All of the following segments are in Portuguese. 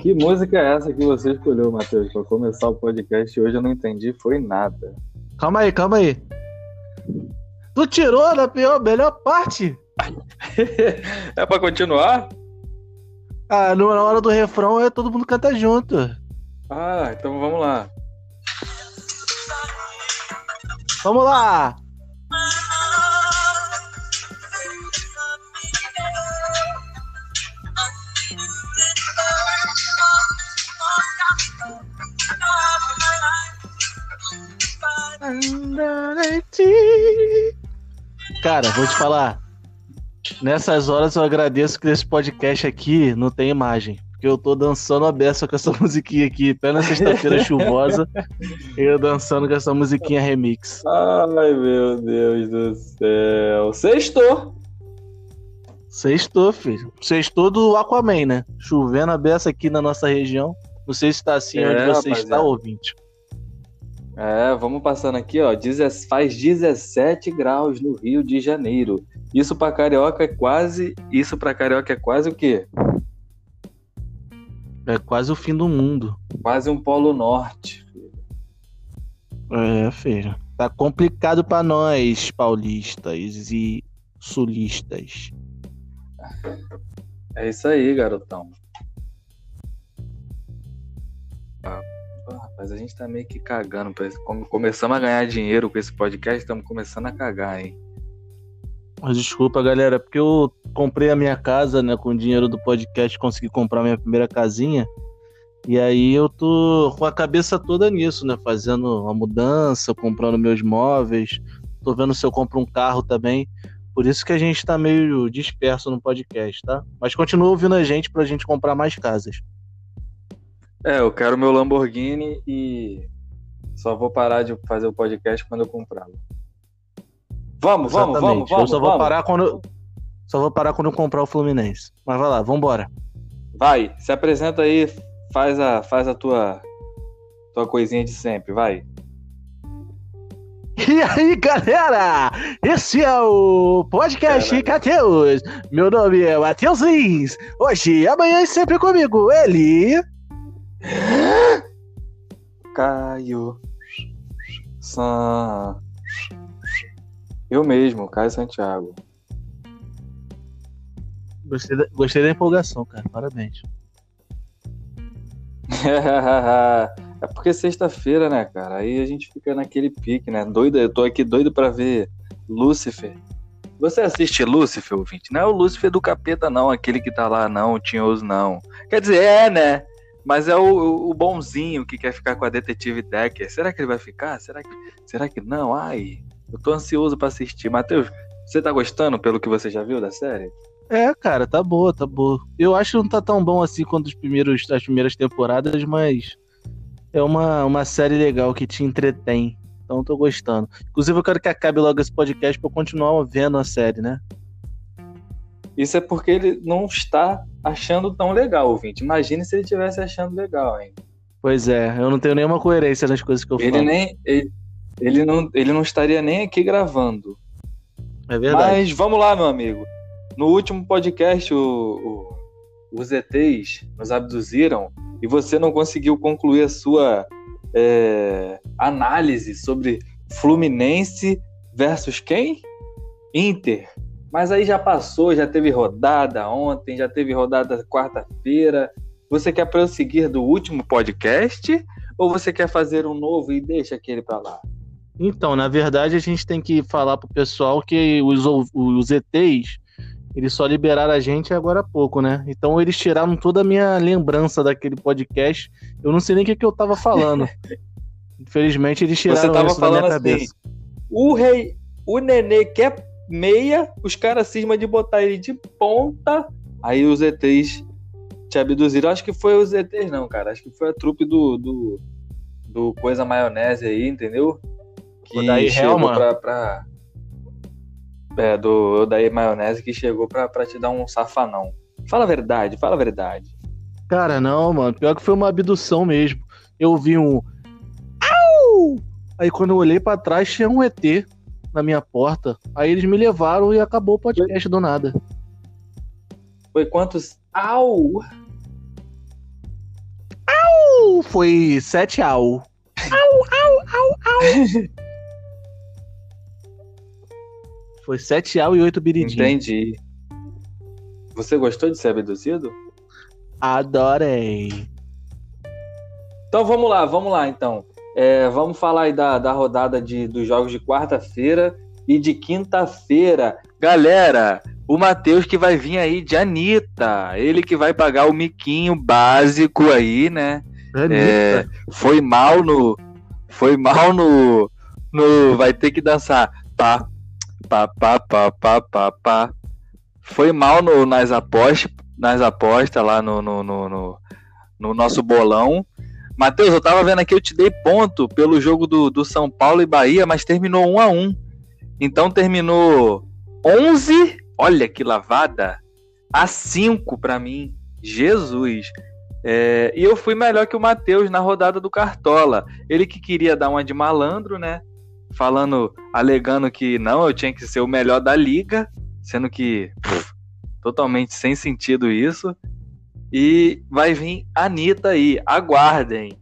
Que música é essa que você escolheu, Matheus, para começar o podcast hoje? Eu não entendi, foi nada. Calma aí, calma aí. Tu tirou da pior, melhor parte? é para continuar? Ah, na hora do refrão é todo mundo canta junto. Ah, então vamos lá. Vamos lá! Cara, vou te falar. Nessas horas eu agradeço que nesse podcast aqui não tem imagem. Porque eu tô dançando a beça com essa musiquinha aqui, até na sexta-feira chuvosa, eu dançando com essa musiquinha remix. Ai, meu Deus do céu. Sextou! Sextou, filho. Sextou do Aquaman, né? Chovendo a beça aqui na nossa região. Não sei se tá assim é, onde você está, ouvinte. É, vamos passando aqui, ó. Faz 17 graus no Rio de Janeiro. Isso para carioca é quase. Isso para carioca é quase o quê? É quase o fim do mundo. Quase um polo norte. Filho. É, filho. Tá complicado para nós, paulistas e sulistas. É isso aí, garotão. Rapaz, a gente tá meio que cagando. Começamos a ganhar dinheiro com esse podcast, estamos começando a cagar, hein? Desculpa, galera, porque eu comprei a minha casa, né, com o dinheiro do podcast, consegui comprar minha primeira casinha. E aí eu tô com a cabeça toda nisso, né, fazendo a mudança, comprando meus móveis, tô vendo se eu compro um carro também. Por isso que a gente tá meio disperso no podcast, tá? Mas continua ouvindo a gente pra gente comprar mais casas. É, eu quero meu Lamborghini e só vou parar de fazer o podcast quando eu comprá-lo. Vamos, vamos, vamos, vamos. Eu só vou vamos. parar quando só vou parar quando eu comprar o Fluminense. Mas vai lá, vambora. Vai, se apresenta aí, faz a faz a tua tua coisinha de sempre, vai. E aí, galera? Esse é o podcast Cateus. Meu nome é Matheus Lins. Hoje, amanhã e sempre comigo, ele. Caio. San. Eu mesmo, Caio Santiago. Gostei da, gostei da empolgação, cara. Parabéns. é porque é sexta-feira, né, cara? Aí a gente fica naquele pique, né? Doido, eu tô aqui doido pra ver Lúcifer. Você assiste Lúcifer, ouvinte? Não é o Lúcifer do capeta, não. Aquele que tá lá, não. O tinhoso, não. Quer dizer, é, né? Mas é o, o, bonzinho que quer ficar com a detetive Decker. Será que ele vai ficar? Será que, será que não? Ai, eu tô ansioso para assistir. Matheus, você tá gostando pelo que você já viu da série? É, cara, tá boa, tá boa. Eu acho que não tá tão bom assim quanto os primeiros, as primeiras temporadas, mas é uma, uma série legal que te entretém. Então tô gostando. Inclusive, eu quero que acabe logo esse podcast pra eu continuar vendo a série, né? Isso é porque ele não está achando tão legal, ouvinte. Imagine se ele estivesse achando legal, hein? Pois é, eu não tenho nenhuma coerência nas coisas que eu ele falo. Nem, ele, ele, não, ele não estaria nem aqui gravando. É verdade. Mas vamos lá, meu amigo. No último podcast, o, o, os ETs nos abduziram e você não conseguiu concluir a sua é, análise sobre Fluminense versus quem? Inter. Mas aí já passou, já teve rodada ontem, já teve rodada quarta-feira. Você quer prosseguir do último podcast ou você quer fazer um novo e deixa aquele para lá? Então, na verdade, a gente tem que falar pro pessoal que os, os ETs, eles só liberaram a gente agora há pouco, né? Então eles tiraram toda a minha lembrança daquele podcast. Eu não sei nem o que, que eu tava falando. Infelizmente, eles tiraram Você tava isso falando da minha assim, cabeça. o rei, o nenê quer meia, os caras cismam de botar ele de ponta, aí os ETs te abduziram. Acho que foi os ETs, não, cara. Acho que foi a trupe do, do, do Coisa Maionese aí, entendeu? Que daí chegou Helma. pra, pra. É, do daí Maionese que chegou pra, pra te dar um safanão. Fala a verdade, fala a verdade. Cara, não, mano. Pior que foi uma abdução mesmo. Eu vi um. Au! Aí quando eu olhei pra trás, tinha um ET na minha porta. Aí eles me levaram e acabou o podcast do nada. Foi quantos. Au! au, foi 7 au. Au, au, au, au. Foi 7 au e 8 biridinho. Entendi. Você gostou de ser abduzido? Adorei. Então vamos lá, vamos lá então. É, vamos falar aí da, da rodada de, dos jogos de quarta-feira e de quinta-feira. Galera, o Matheus que vai vir aí de Anitta. Ele que vai pagar o miquinho básico aí, né? É, foi mal no. Foi mal no. no vai ter que dançar. Pá, pá, pá, pá, pá, pá, pá. Foi mal no, nas apostas, nas apostas lá no, no, no, no, no nosso bolão. Matheus, eu tava vendo aqui, eu te dei ponto pelo jogo do, do São Paulo e Bahia, mas terminou 1 a 1 Então terminou 11, olha que lavada, a 5 para mim. Jesus. É, e eu fui melhor que o Matheus na rodada do Cartola. Ele que queria dar uma de malandro, né? Falando, alegando que não, eu tinha que ser o melhor da liga, sendo que pff, totalmente sem sentido isso. E vai vir a Anitta aí, aguardem.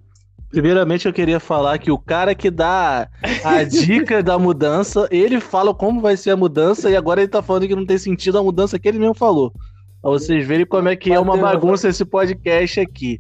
Primeiramente, eu queria falar que o cara que dá a dica da mudança, ele fala como vai ser a mudança e agora ele tá falando que não tem sentido a mudança que ele mesmo falou. Pra vocês verem como é que é uma bagunça esse podcast aqui.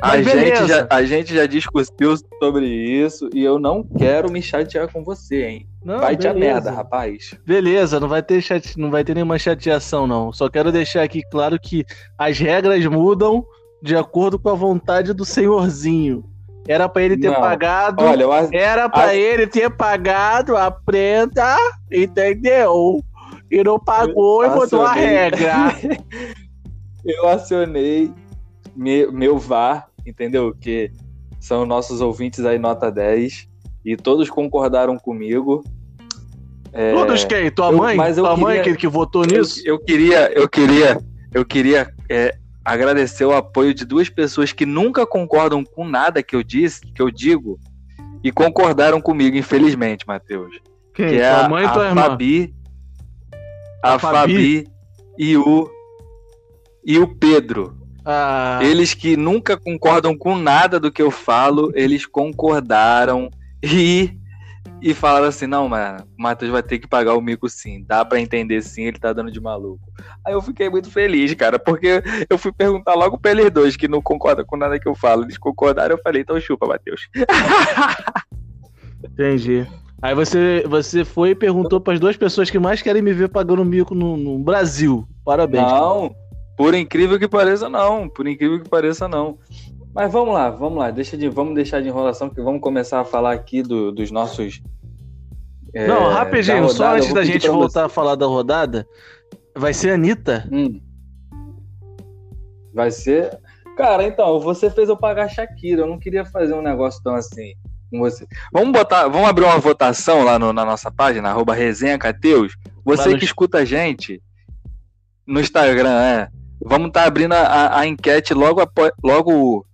A gente, já, a gente já discutiu sobre isso e eu não quero me chatear com você, hein? Não, vai te a merda, rapaz. Beleza, não vai ter chate... não vai ter nenhuma chateação, não. Só quero deixar aqui claro que as regras mudam de acordo com a vontade do senhorzinho. Era para ele ter não. pagado. Olha, eu... Era para ele ter pagado a prenda, entendeu? E não pagou eu e botou a regra. eu acionei meu, meu VAR, entendeu? Que são nossos ouvintes aí, nota 10. E todos concordaram comigo. É, todos quem? Tua eu, mãe? Tua queria, mãe que, que votou nisso? Eu, queria, eu queria, eu queria é, agradecer o apoio de duas pessoas que nunca concordam com nada que eu disse, que eu digo, e concordaram comigo, infelizmente, Matheus. Quem? Que é tua mãe a, ou tua a irmã? Fabi, a, a Fabi? Fabi e o e o Pedro. Ah. Eles que nunca concordam com nada do que eu falo, eles concordaram e, e falaram assim: não, mano, o Matheus vai ter que pagar o mico sim. Dá para entender sim, ele tá dando de maluco. Aí eu fiquei muito feliz, cara, porque eu fui perguntar logo pra eles dois que não concordam com nada que eu falo. Eles concordaram, eu falei: então chupa, Matheus. Entendi. Aí você, você foi e perguntou para as duas pessoas que mais querem me ver pagando mico no, no Brasil. Parabéns. Não. Cara. Por incrível que pareça, não. Por incrível que pareça, não. Mas vamos lá, vamos lá. Deixa de, vamos deixar de enrolação, porque vamos começar a falar aqui do, dos nossos. É, não, rapidinho, rodada, só antes da gente voltar você. a falar da rodada, vai ser a Anitta? Hum. Vai ser. Cara, então, você fez eu pagar Shakira. Eu não queria fazer um negócio tão assim com você. Vamos botar, vamos abrir uma votação lá no, na nossa página, arroba resenha Cateus. Você que escuta a gente no Instagram, é. Vamos estar tá abrindo a, a, a, enquete logo, logo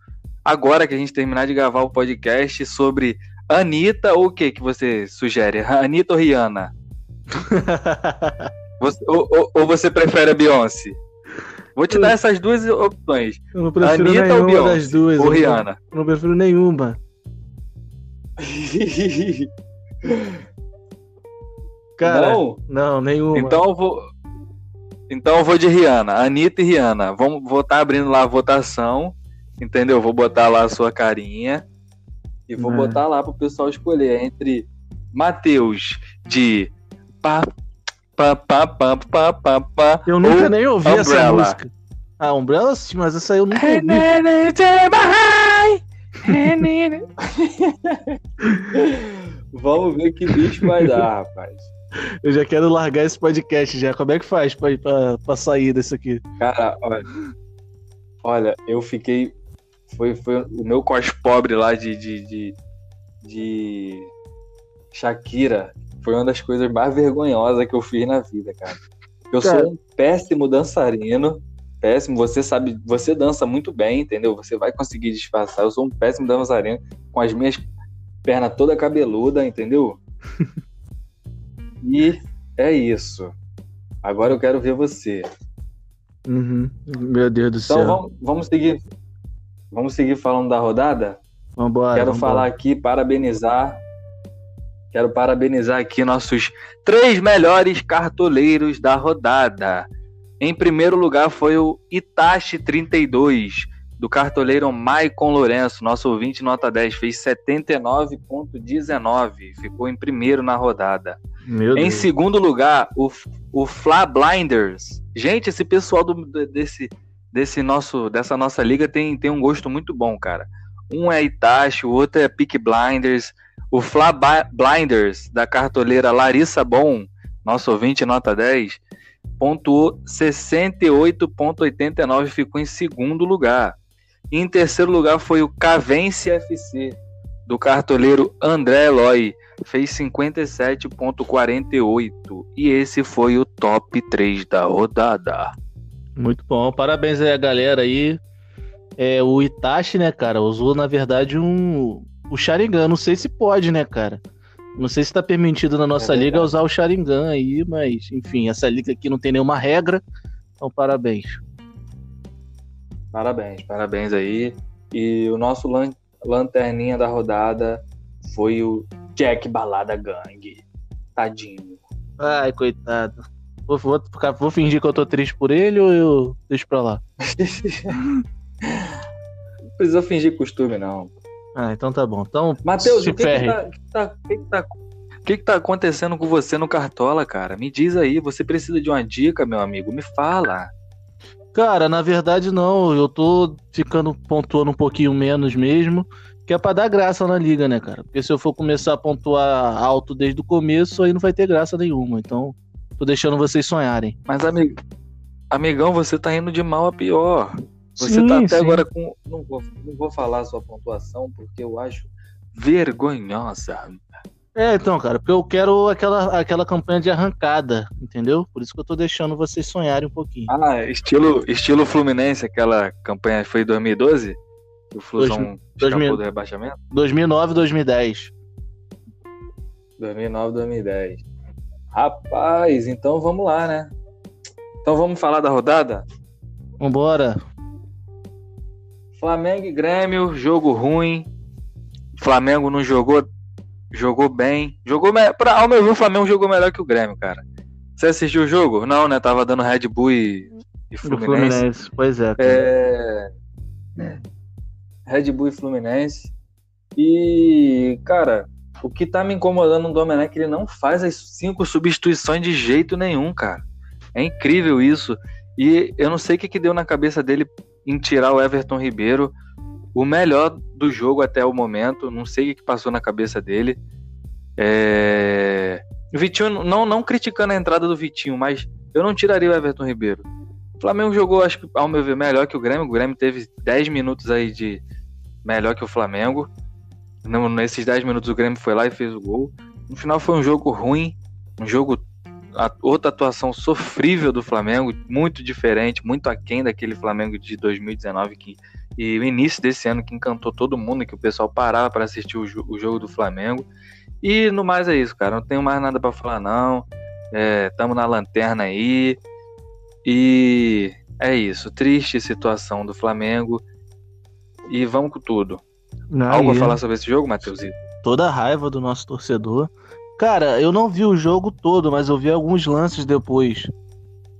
agora que a gente terminar de gravar o podcast sobre Anitta ou o que que você sugere? Anitta ou Rihanna? você, ou, ou, ou, você prefere a Beyoncé? Vou te dar essas duas opções. Eu não prefiro Anitta ou Beyoncé? Das duas, ou Rihanna? Eu não prefiro nenhuma. Cara, não? não, nenhuma. Então eu vou, então eu vou de Rihanna, Anitta e Rihanna. Vamos, vou estar tá abrindo lá a votação, entendeu? Vou botar lá a sua carinha e vou é. botar lá pro pessoal escolher entre Matheus de pá, pá, pá, pá, pá, pá, pá Eu nunca nem ouvi Umbrella. essa música. Ah, Umbrella sim, mas essa aí eu nunca ouvi. Vamos ver que bicho vai dar, rapaz. Eu já quero largar esse podcast já. Como é que faz pra, pra, pra sair desse aqui? Cara, olha. Olha, eu fiquei. Foi, foi o meu cos pobre lá de, de, de, de Shakira. Foi uma das coisas mais vergonhosas que eu fiz na vida, cara. Eu cara... sou um péssimo dançarino. Péssimo, você sabe, você dança muito bem, entendeu? Você vai conseguir disfarçar. Eu sou um péssimo dançarino com as minhas pernas toda cabeluda, entendeu? E é isso. Agora eu quero ver você. Uhum. Meu Deus do então, céu. Então vamos, vamos seguir. Vamos seguir falando da rodada? Vambora. Quero vambora. falar aqui, parabenizar. Quero parabenizar aqui nossos três melhores cartoleiros da rodada. Em primeiro lugar foi o Itachi 32, do cartoleiro Maicon Lourenço, nosso ouvinte nota 10, fez 79.19, ficou em primeiro na rodada. Meu Em Deus. segundo lugar, o, o Fla Blinders. Gente, esse pessoal do- desse, desse nosso, dessa nossa liga tem, tem um gosto muito bom, cara. Um é Itachi, o outro é Peak Blinders. O Fla Blinders, da cartoleira Larissa Bom, nosso ouvinte nota 10, pontuou 68,89 e ficou em segundo lugar. E em terceiro lugar foi o Cavense FC, do cartoleiro André Eloy, fez 57,48. E esse foi o top 3 da rodada. Muito bom. Parabéns aí a galera aí. É, o Itachi, né, cara, usou na verdade um o Sharingan. Não sei se pode, né, cara? Não sei se tá permitido na nossa É liga usar o Sharingan aí, mas enfim, essa liga aqui não tem nenhuma regra. Então, parabéns. Parabéns, parabéns aí. E o nosso lan- lanterninha da rodada foi o Jack Balada Gang. Tadinho. Ai, coitado. Vou, vou, ficar- vou fingir que eu tô triste por ele ou eu deixo pra lá? Não precisa fingir costume, não. Ah, então tá bom. Então, Matheus, se o que, que, ferre. tá, que, tá, que, que, tá, o que, que tá acontecendo com você no Cartola, cara? Me diz aí, você precisa de uma dica, meu amigo? Me fala. Cara, na verdade não, eu tô ficando pontuando um pouquinho menos mesmo, que é pra dar graça na liga, né, cara? Porque se eu for começar a pontuar alto desde o começo, aí não vai ter graça nenhuma. Então, tô deixando vocês sonharem. Mas, amigo, amigão, você tá indo de mal a pior. Você Sim, tá até sim. agora com. Não vou, não vou falar a sua pontuação, porque eu acho vergonhosa. É, então, cara, porque eu quero aquela, aquela campanha de arrancada, entendeu? Por isso que eu tô deixando vocês sonharem um pouquinho. Ah, estilo, estilo Fluminense, aquela campanha foi em 2012? Que o Flusão escapou 2000. do rebaixamento? 2009, 2010. 2009, 2010. Rapaz, então vamos lá, né? Então vamos falar da rodada? Vambora. Flamengo e Grêmio, jogo ruim. Flamengo não jogou, jogou bem. Jogou, me- pra, ao meu ver, o Flamengo jogou melhor que o Grêmio, cara. Você assistiu o jogo? Não, né? Tava dando Red Bull e, e Fluminense. Fluminense. Pois é. cara. É... Red Bull e Fluminense. E, cara, o que tá me incomodando no Domenech é que ele não faz as cinco substituições de jeito nenhum, cara. É incrível isso. E eu não sei o que, que deu na cabeça dele em tirar o Everton Ribeiro, o melhor do jogo até o momento. Não sei o que, passou na cabeça dele. É... Vitinho, não, não criticando a entrada do Vitinho, mas eu não tiraria o Everton Ribeiro. O Flamengo jogou, acho que, ao meu ver, melhor que o Grêmio. O Grêmio teve 10 minutos aí de melhor que o Flamengo. No- nesses 10 minutos o Grêmio foi lá e fez o gol. No final foi um jogo ruim, um jogo. a- outra atuação sofrível do Flamengo, muito diferente, muito aquém daquele Flamengo de 2019 que, e o início desse ano que encantou todo mundo, que o pessoal parava para assistir o, o jogo do Flamengo. E no mais é isso, cara. Não tenho mais nada para falar, não. É, na lanterna aí. E é isso. Triste situação do Flamengo. E vamos com tudo. Algo a falar sobre esse jogo, Matheusito? toda a raiva do nosso torcedor. Cara, eu não vi o jogo todo, mas eu vi alguns lances depois.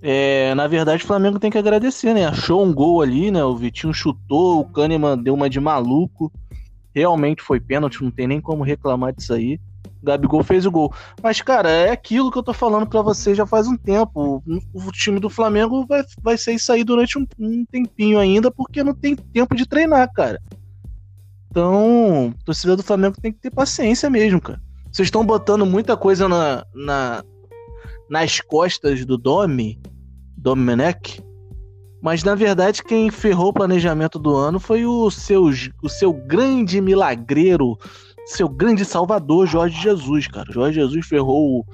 É, na verdade, o Flamengo tem que agradecer, né? Achou um gol ali, né? O Vitinho chutou, o Kahneman deu uma de maluco. Realmente foi pênalti, não tem nem como reclamar disso aí. O Gabigol fez o gol. Mas, cara, é aquilo que eu tô falando pra você já faz um tempo. O, o time do Flamengo vai, vai ser isso aí durante um, um tempinho ainda, porque não tem tempo de treinar, cara. Então, o torcedor do Flamengo tem que ter paciência mesmo, cara. Vocês estão botando muita coisa na, na- nas costas do Domi, Domenech, mas na verdade quem ferrou o planejamento do ano foi o seu, o seu grande milagreiro, seu grande salvador, Jorge Jesus, cara. Jorge Jesus ferrou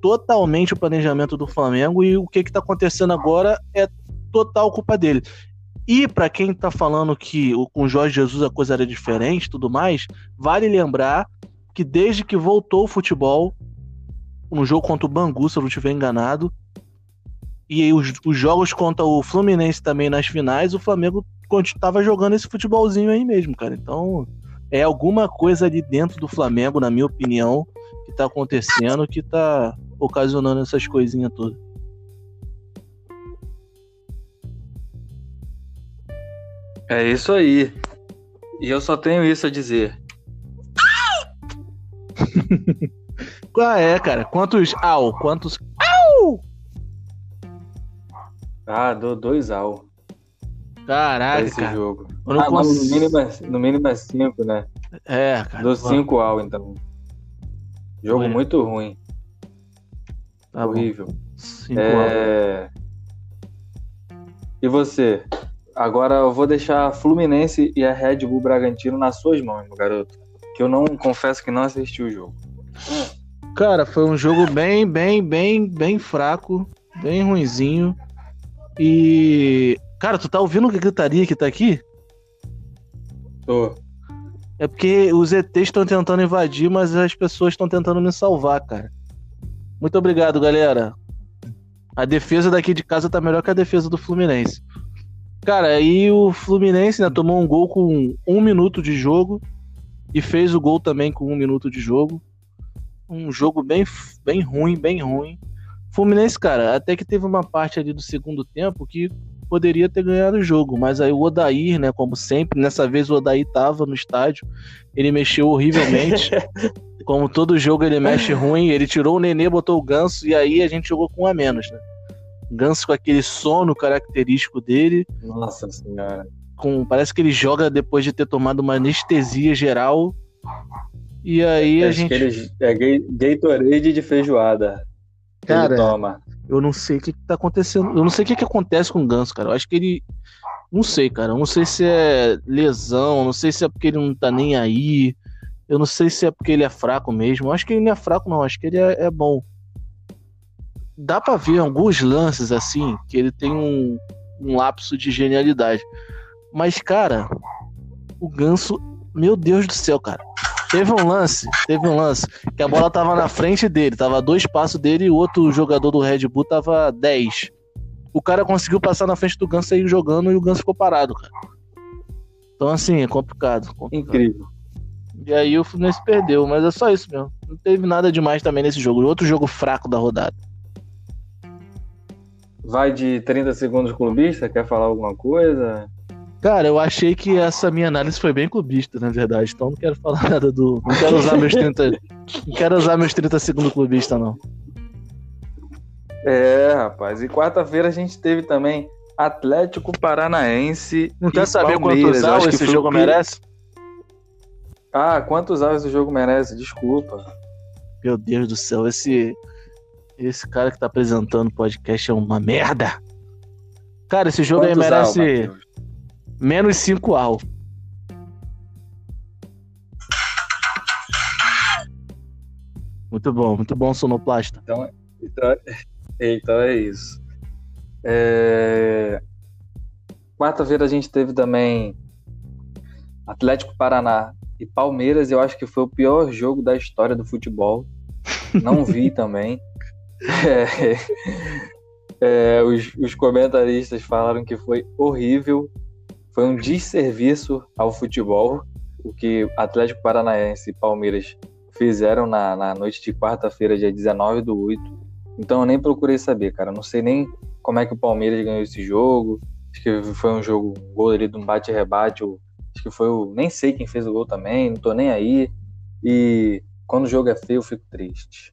totalmente o planejamento do Flamengo e o que que tá acontecendo agora é total culpa dele. E pra quem tá falando que com Jorge Jesus a coisa era diferente tudo mais, vale lembrar que desde que voltou o futebol, no jogo contra o Bangu, se eu não estiver enganado, e os, os jogos contra o Fluminense também nas finais, o Flamengo tava jogando esse futebolzinho aí mesmo, cara. Então, é alguma coisa ali dentro do Flamengo, na minha opinião, que tá acontecendo, que tá ocasionando essas coisinhas todas. É isso aí. E eu só tenho isso a dizer. Qual é, cara? Quantos au? Quantos au? Ah, dou dois au. Caraca, esse cara. jogo. Eu não Ah, consigo- no mínimo, é, no mínimo é cinco, né? É, cara. Dou cinco au, então. Jogo Ué. muito ruim. Tá bom. horrível. Cinco au. É... E você? Agora eu vou deixar a Fluminense e a Red Bull Bragantino nas suas mãos, meu garoto. Que eu não confesso que não assisti o jogo. Cara, foi um jogo bem, bem, bem, bem fraco, bem ruinzinho. E. Cara, tu tá ouvindo a gritaria que tá aqui? Tô. É porque os ETs estão tentando invadir, mas as pessoas estão tentando me salvar, cara. Muito obrigado, galera. A defesa daqui de casa tá melhor que a defesa do Fluminense. Cara, aí o Fluminense, né, tomou um gol com um minuto de jogo e fez o gol também com um minuto de jogo. Um jogo bem, bem ruim, bem ruim. Fluminense, cara, até que teve uma parte ali do segundo tempo que poderia ter ganhado o jogo, mas aí o Odair, né, como sempre, nessa vez o Odair tava no estádio, ele mexeu horrivelmente. como todo jogo ele mexe ruim, ele tirou o Nenê, botou o Ganso e aí a gente jogou com um a menos, né? Ganso com aquele sono característico dele, Nossa senhora. com parece que ele joga depois de ter tomado uma anestesia geral. E aí a Acho gente, que ele é Ga- Gatorade de feijoada. Cara, ele toma. eu não sei o que, que tá acontecendo, eu não sei o que, que acontece com o Ganso, cara. Eu acho que ele não sei, cara. Eu não sei se é lesão, não sei se é porque ele não tá nem aí. Eu não sei se é porque ele é fraco mesmo. Eu acho que ele não é fraco, não. Eu acho que ele é, é bom. Dá pra ver alguns lances assim, que ele tem um, um lapso de genialidade. Mas, cara, o Ganso, meu Deus do céu, cara. Teve um lance, teve um lance, que a bola tava na frente dele, tava a dois passos dele e o outro jogador do Red Bull tava a 10. O cara conseguiu passar na frente do Ganso e jogando e o Ganso ficou parado, cara. Então, assim, é complicado. complicado. Incrível. E aí o Fluminense perdeu, mas é só isso mesmo. Não teve nada demais também nesse jogo. Outro jogo fraco da rodada. Vai de 30 segundos clubista? Quer falar alguma coisa? Cara, eu achei que essa minha análise foi bem clubista, na verdade. Então não quero falar nada do. Não quero usar meus 30. não quero usar meus 30 segundos clubista, não. É, rapaz. E quarta-feira a gente teve também Atlético Paranaense. Não quer saber Palmeiras. quantos Eu acho al que esse jogo o pi- merece? Ah, quantos al esse jogo merece? Desculpa. Meu Deus do céu, esse. Esse cara que tá apresentando o podcast é uma merda. Cara, esse jogo aí Quantos al, merece Matheus? menos 5 al. Muito bom, muito bom, sonoplasta. Então, então é isso. É, Quarta-feira a gente teve também Atlético Paraná e Palmeiras. Eu acho que foi o pior jogo da história do futebol. Não vi também. É, é, os, os comentaristas falaram que foi horrível. Foi um desserviço ao futebol. O que Atlético Paranaense e Palmeiras fizeram na, na noite de quarta-feira, dia 19 do 8. Então eu nem procurei saber, cara. Não sei nem como é que o Palmeiras ganhou esse jogo. Acho que foi um jogo, um gol ali de um bate-rebate. Acho que foi o. Nem sei quem fez o gol também, não tô nem aí. E quando o jogo é feio, eu fico triste.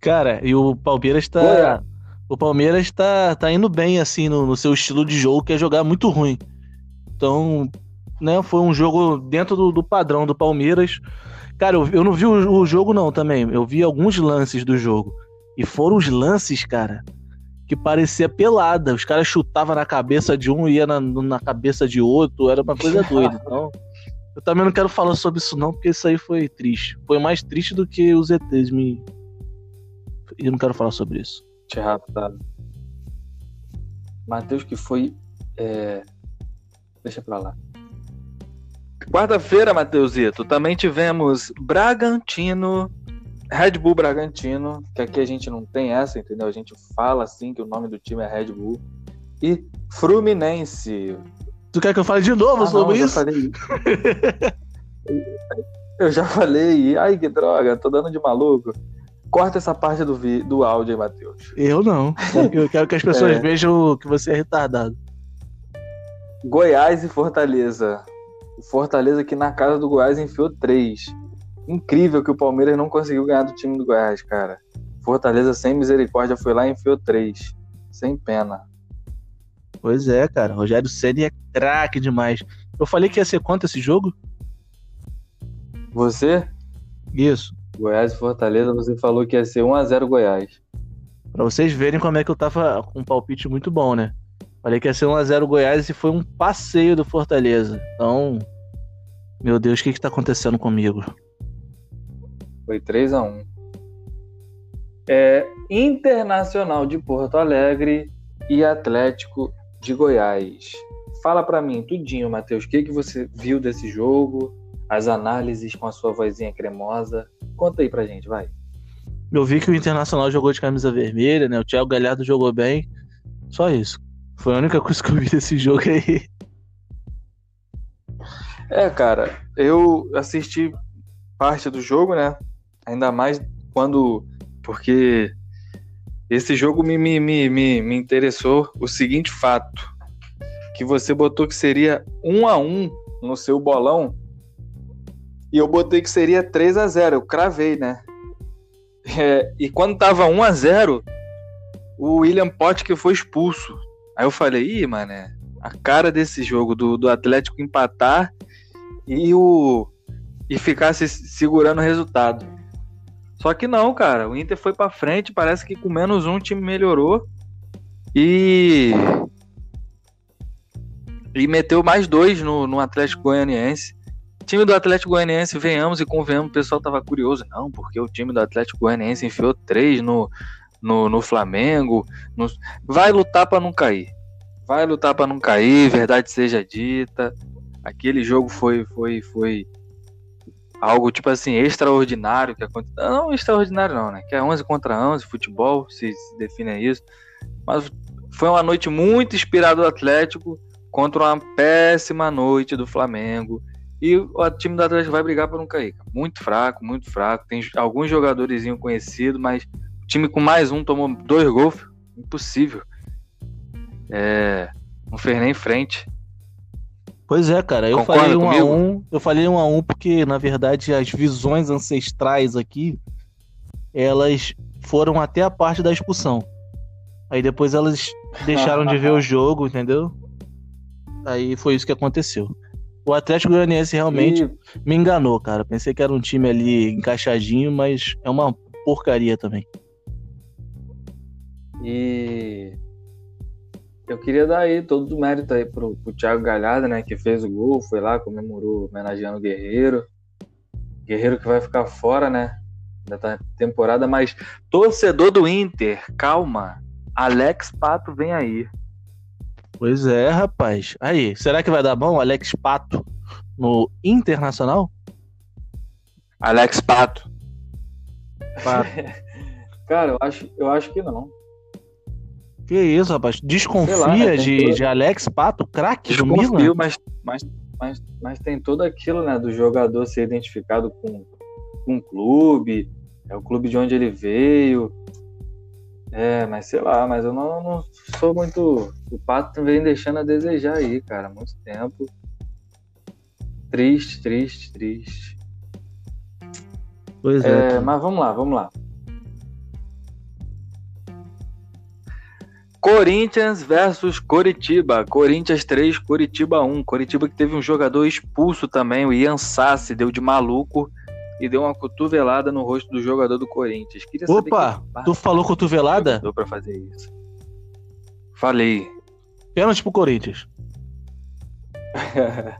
Cara, e o Palmeiras tá. Olha. O Palmeiras tá, tá indo bem, assim, no, no seu estilo de jogo, que é jogar muito ruim. Então, né, foi um jogo dentro do, do padrão do Palmeiras. Cara, eu, eu não vi o, o jogo, não, também. Eu vi alguns lances do jogo. E foram os lances, cara, que parecia pelada. Os caras chutavam na cabeça de um e ia na, na cabeça de outro. Era uma coisa doida. Então, eu também não quero falar sobre isso, não, porque isso aí foi triste. Foi mais triste do que os ETs me. E eu não quero falar sobre isso. Te raptado. Matheus, que foi. é, Deixa pra lá. Quarta-feira, Matheusito, também tivemos Bragantino, Red Bull Bragantino, que aqui a gente não tem essa, entendeu? A gente fala assim que o nome do time é Red Bull. E Fluminense. Tu quer que eu fale de novo ah, sobre não, isso? Eu já falei. Ai, que droga, tô dando de maluco. Corta essa parte do, vi... do áudio aí, Matheus. Eu não. Eu quero que as pessoas é. vejam que você é retardado. Goiás e Fortaleza. O Fortaleza aqui na casa do Goiás enfiou três. Incrível que o Palmeiras não conseguiu ganhar do time do Goiás, cara. Fortaleza sem misericórdia foi lá e enfiou três. Sem pena. Pois é, cara. Rogério Ceni é craque demais. Eu falei que ia ser quanto esse jogo? Você? Isso. Goiás e Fortaleza, você falou que ia ser 1x0 Goiás. Pra vocês verem como é que eu tava com um palpite muito bom, né? Falei que ia ser 1x0 Goiás e foi um passeio do Fortaleza. Então, meu Deus, o que que tá acontecendo comigo? Foi 3x1. É Internacional de Porto Alegre e Atlético de Goiás. Fala para mim, tudinho, Matheus, o que, que você viu desse jogo? As análises com a sua vozinha cremosa. Conta aí pra gente, vai. Eu vi que o Internacional jogou de camisa vermelha, né? O Thiago Galhardo jogou bem. Só isso. Foi a única coisa que eu vi desse jogo aí. É, cara, eu assisti parte do jogo, né? Ainda mais quando. Porque esse jogo me, me, me, me, me interessou o seguinte fato: que você botou que seria um a um no seu bolão e eu botei que seria 3 a 0 Eu cravei, né? É, e quando tava 1 a 0 o William Potker foi expulso. Aí eu falei, ih, mané, a cara desse jogo do, do Atlético empatar e o e ficar se segurando o resultado. Só que não, cara, o Inter foi para frente, parece que com menos um o time melhorou e e meteu mais dois no, no Atlético Goianiense time do Atlético Goianiense, venhamos e convenhamos, o pessoal tava curioso. Não, porque o time do Atlético Goianiense enfiou três no, no, no Flamengo. No... Vai lutar para não cair. Vai lutar para não cair, verdade seja dita. Aquele jogo foi, foi, foi algo tipo assim, extraordinário que aconteceu. Não extraordinário não, né? Que é 11 contra 11, futebol, se, se define isso. Mas foi uma noite muito inspirada do Atlético contra uma péssima noite do Flamengo. E o time do Atlético vai brigar para não cair. Muito fraco, muito fraco. Tem alguns jogadores conhecidos, mas o time com mais um tomou dois gols. Impossível. É, não fez nem frente. Pois é, cara. Eu Concorda falei um comigo? a um. Eu falei um a um porque, na verdade, as visões ancestrais aqui, elas foram até a parte da expulsão. Aí depois elas deixaram de ver o jogo, entendeu? Aí foi isso que aconteceu. O Atlético Goianiense realmente e... me enganou, cara. Pensei que era um time ali encaixadinho, mas é uma porcaria também. E eu queria dar aí todo o mérito aí pro, pro Thiago Galhardo, né, que fez o gol, foi lá, comemorou, homenageando o Guerreiro. Guerreiro que vai ficar fora, né, da temporada, mas torcedor do Inter, calma. Alex Pato vem aí. Pois é, rapaz. Aí, será que vai dar bom Alex Pato no Internacional? Alex Pato. Pato. Cara, eu acho, eu acho que não. Que isso, rapaz? Desconfia lá, né? de, toda... de Alex Pato, craque do Milan? Mas, mas, mas, mas tem tudo aquilo, né? Do jogador ser identificado com, com um clube, é o clube de onde ele veio. É, mas sei lá, mas eu não, não sou muito. O Pato vem deixando a desejar aí, cara, muito tempo. Triste, triste, triste. Pois é. é mas vamos lá, vamos lá. Corinthians versus Coritiba. Corinthians 3, Coritiba 1. Coritiba que teve um jogador expulso também, o Ian Sassi, deu de maluco e deu uma cotovelada no rosto do jogador do Corinthians. Queria Opa, que... tu falou cotovelada? Deu para fazer isso. Falei. Pênalti pro Corinthians.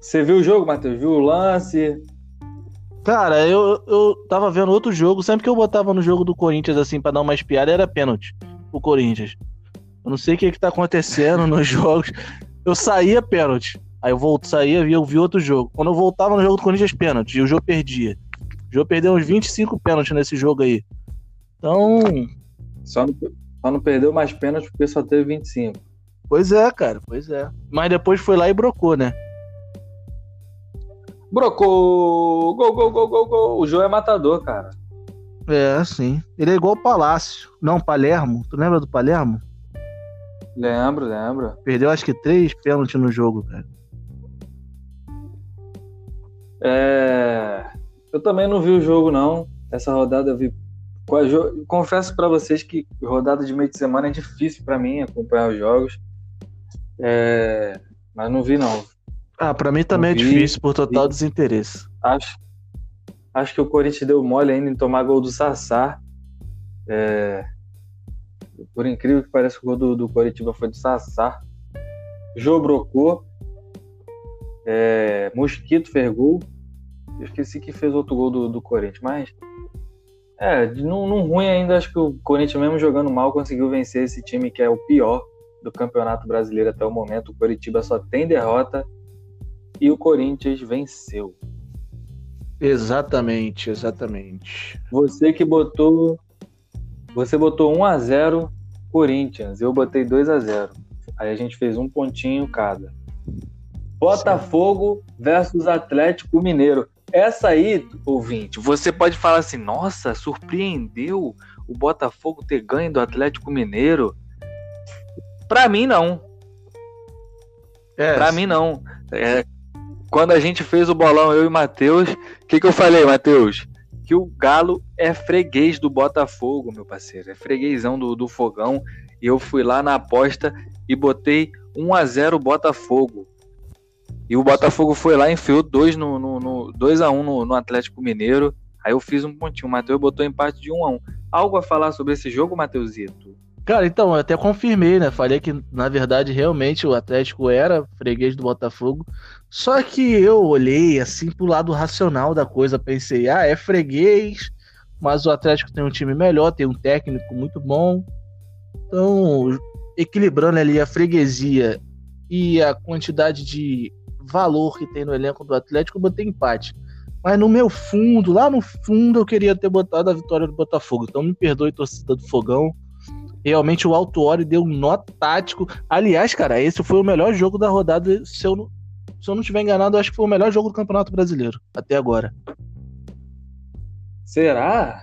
Você viu o jogo, Matheus? Viu o lance? Cara, eu, eu tava vendo outro jogo. Sempre que eu botava no jogo do Corinthians, assim, pra dar uma espiada, era pênalti pro Corinthians. Eu não sei o que, que tá acontecendo nos jogos. Eu saía pênalti. Aí eu volto, saía e eu vi outro jogo. Quando eu voltava no jogo do Corinthians, pênalti. E o jogo perdia. O jogo perdeu uns 25 pênaltis nesse jogo aí. Então. Só não, só não perdeu mais pênaltis porque só teve 25. Pois é, cara, pois é. Mas depois foi lá e brocou, né? Brocou! Gol, gol, gol, gol, gol. O João é matador, cara. É, sim. Ele é igual o Palácio. Não, Palermo. Tu lembra do Palermo? Lembro, lembro. Perdeu acho que três pênaltis no jogo, cara. É... Eu também não vi o jogo, não. Essa rodada eu vi. Confesso para vocês que rodada de meio de semana é difícil para mim acompanhar os jogos. É... Mas não vi, não. Ah, para mim também não é vi, difícil por total vi. desinteresse. Acho, acho que o Corinthians deu mole ainda em tomar gol do Sassá. É... Por incrível que pareça, o gol do, do Coritiba foi do Sassá. Jô brocou. É... Mosquito fez gol. Eu esqueci que fez outro gol do, do Corinthians, mas. É, num, num ruim ainda, acho que o Corinthians, mesmo jogando mal, conseguiu vencer esse time que é o pior do Campeonato Brasileiro até o momento. O Coritiba só tem derrota e o Corinthians venceu. Exatamente, exatamente. Você que botou. Você botou 1 a 0 Corinthians, eu botei 2 a 0 Aí a gente fez um pontinho cada. Botafogo versus Atlético Mineiro. Essa aí, ouvinte, você pode falar assim: nossa, surpreendeu o Botafogo ter ganho do Atlético Mineiro? Pra mim, não. É, pra mim, não. É, quando a gente fez o bolão, eu e Matheus, o que, que eu falei, Matheus? Que o Galo é freguês do Botafogo, meu parceiro. É freguesão do, do fogão. E eu fui lá na aposta e botei 1 a 0 Botafogo. E o Botafogo foi lá enfiou 2 no, no, no 2 a 1 no, no, Atlético Mineiro. Aí eu fiz um pontinho. O Matheus botou empate de 1 a 1. Algo a falar sobre esse jogo, Matheusito? Cara, então, eu até confirmei, né? Falei que, na verdade, realmente o Atlético era freguês do Botafogo. Só que eu olhei, assim, pro lado racional da coisa. Pensei, ah, é freguês, mas o Atlético tem um time melhor, tem um técnico muito bom. Então, equilibrando ali a freguesia e a quantidade de valor que tem no elenco do Atlético, eu botei empate. Mas no meu fundo, lá no fundo, eu queria ter botado a vitória do Botafogo. Então me perdoe, torcida do Fogão. Realmente o Alto Ori deu um nó tático. Aliás, cara, esse foi o melhor jogo da rodada. Se eu, não, se eu não estiver enganado, acho que foi o melhor jogo do Campeonato Brasileiro até agora. Será?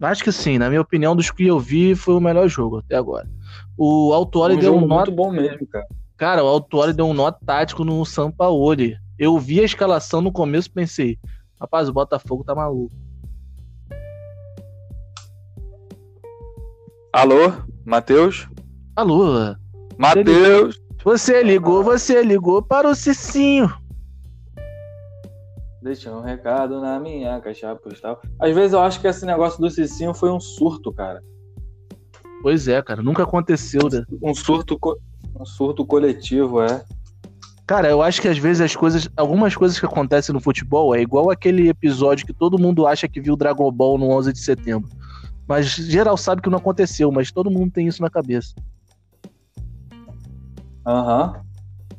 Acho que sim. Na minha opinião, dos que eu vi, foi o melhor jogo até agora. O Alto Ori um deu um nó. Muito bom mesmo, cara. Cara, o Autuori deu um nó tático no Sampaoli. Eu vi a escalação no começo e pensei, rapaz, o Botafogo tá maluco. Alô, Matheus? Alô? Matheus? Você ligou, você ligou para o Cicinho. Deixa um recado na minha caixa postal. Às vezes eu acho que esse negócio do Cicinho foi um surto, cara. Pois é, cara, nunca aconteceu, né? Um surto, um surto coletivo, é. Cara, eu acho que às vezes as coisas, algumas coisas que acontecem no futebol é igual aquele episódio que todo mundo acha que viu Dragon Ball no 11 de setembro. Mas geral sabe que não aconteceu, mas todo mundo tem isso na cabeça. Aham. Uhum.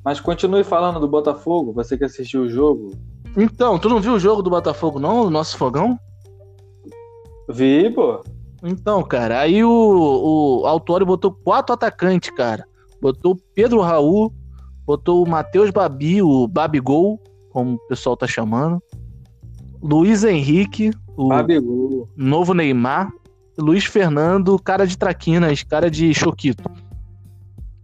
Mas continue falando do Botafogo, você que assistiu o jogo. Então, tu não viu o jogo do Botafogo, não? O nosso fogão? Vi, pô. Então, cara, aí o, o Autório botou quatro atacantes, cara. Botou o Pedro Raul, botou o Matheus Babi, o Babigol, como o pessoal tá chamando. Luiz Henrique, o Babigol. novo Neymar. Luiz Fernando, cara de traquinas, cara de choquito.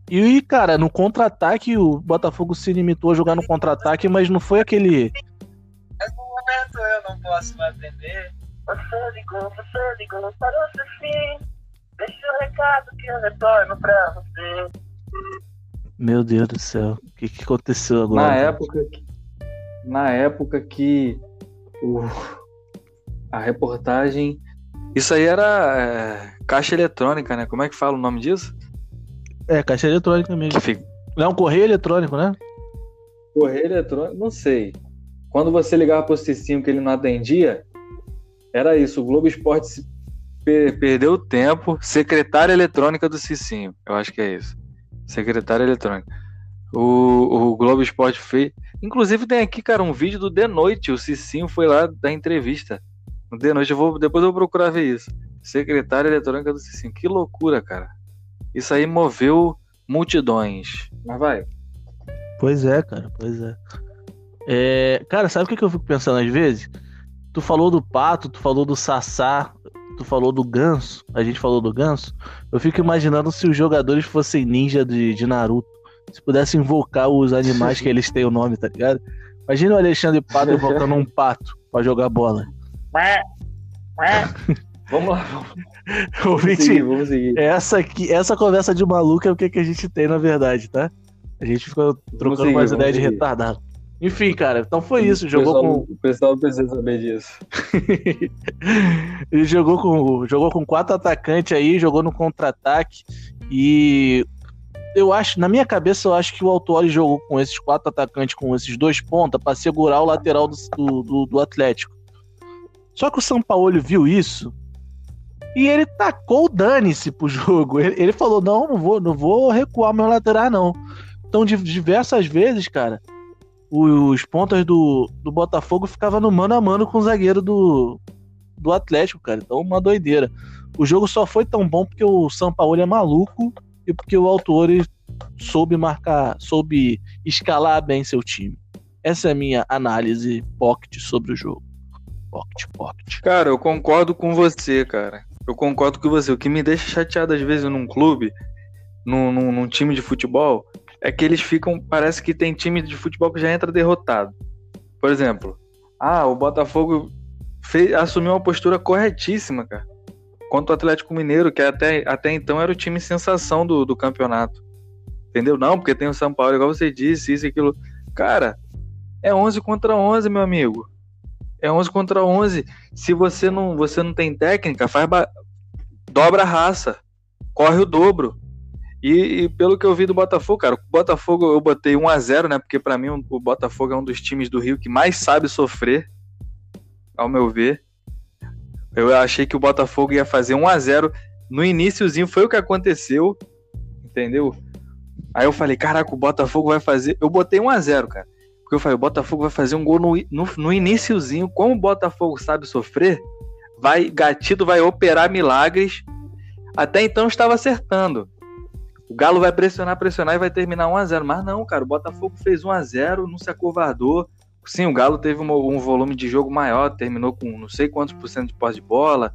E, cara, no contra-ataque, o Botafogo se limitou a jogar no contra-ataque, mas não foi aquele. É no momento eu não posso mais atender. Você ligou, você ligou para fim. Deixa o recado que eu retorno pra você. Meu Deus do céu, o que, que aconteceu agora? Na época, na época que o, a reportagem. Isso aí era é, caixa eletrônica, né? Como é que fala o nome disso? É, caixa eletrônica mesmo. Fica... Não, correio eletrônico, né? Correio eletrônico, não sei. Quando você ligava pro Cicinho que ele não atendia, era isso. O Globo Esporte se per perdeu tempo. Secretária eletrônica do Cicinho. Eu acho que é isso secretária eletrônica. O, o Globo Esporte fez. Inclusive tem aqui, cara, um vídeo do De Noite. O Cicinho foi lá da entrevista. No De Noite, eu vou, depois eu vou procurar ver isso. Secretária eletrônica do Cicinho. Que loucura, cara. Isso aí moveu multidões. Mas vai. Pois é, cara, pois é. é cara, sabe o que, eu fico pensando às vezes? Tu falou do pato, tu falou do sassá, tu falou do ganso, a gente falou do ganso. Eu fico imaginando se os jogadores fossem ninja de, de Naruto. Se pudessem invocar os animais que eles têm o nome, tá ligado? Imagina o Alexandre Pato invocando um pato pra jogar bola. vamos lá. Vamos seguir, vamos seguir. Essa, aqui, essa conversa de maluco é o que, que a gente tem, na verdade, tá? A gente ficou trocando seguir, umas ideias seguir. de retardado. Enfim, cara, então foi isso. Jogou pessoal, com. O pessoal precisa saber disso. Ele jogou com, jogou com quatro atacantes aí, jogou no contra-ataque. E eu acho, na minha cabeça, eu acho que o Autori jogou com esses quatro atacantes, com esses dois pontas, para segurar o lateral do, do, do, Atlético. Só que o São Paulo viu isso e ele tacou o dane-se pro jogo. Ele, ele, falou: não, não vou, não vou recuar meu lateral, não. Então, de, diversas vezes, cara, os pontas do, do Botafogo ficavam no mano a mano com o zagueiro do, do Atlético, cara. Então, uma doideira. O jogo só foi tão bom porque o São Paulo é maluco e porque o autor soube marcar, soube escalar bem seu time. Essa é a minha análise pocket sobre o jogo. Pocket, pocket. Cara, eu concordo com você, cara. Eu concordo com você. O que me deixa chateado às vezes num clube, num, num, num time de futebol, é que eles ficam. Parece que tem time de futebol que já entra derrotado. Por exemplo, ah, o Botafogo fez, assumiu uma postura corretíssima, cara contra o Atlético Mineiro, que até, até então era o time sensação do, do campeonato. Entendeu? Não, porque tem o São Paulo, igual você disse, isso e aquilo. Cara, é 11 contra 11, meu amigo. É 11 contra 11. Se você não, você não tem técnica, faz ba... dobra a raça. Corre o dobro. E, e, pelo que eu vi do Botafogo, cara, o Botafogo eu botei 1 a 0 né? Porque para mim o Botafogo é um dos times do Rio que mais sabe sofrer, ao meu ver. Eu achei que o Botafogo ia fazer 1 a 0 no iníciozinho, foi o que aconteceu, entendeu? Aí eu falei, caraca, o Botafogo vai fazer. Eu botei 1 a 0 cara. Porque eu falei, o Botafogo vai fazer um gol no, no, no iníciozinho. Como o Botafogo sabe sofrer, vai, Gatido vai operar milagres. Até então estava acertando. O Galo vai pressionar, pressionar e vai terminar 1 a 0 Mas não, cara, o Botafogo fez 1 a 0 não se acovardou. Sim, o Galo teve um, um, volume de jogo maior, terminou com não sei quantos por cento de posse de bola,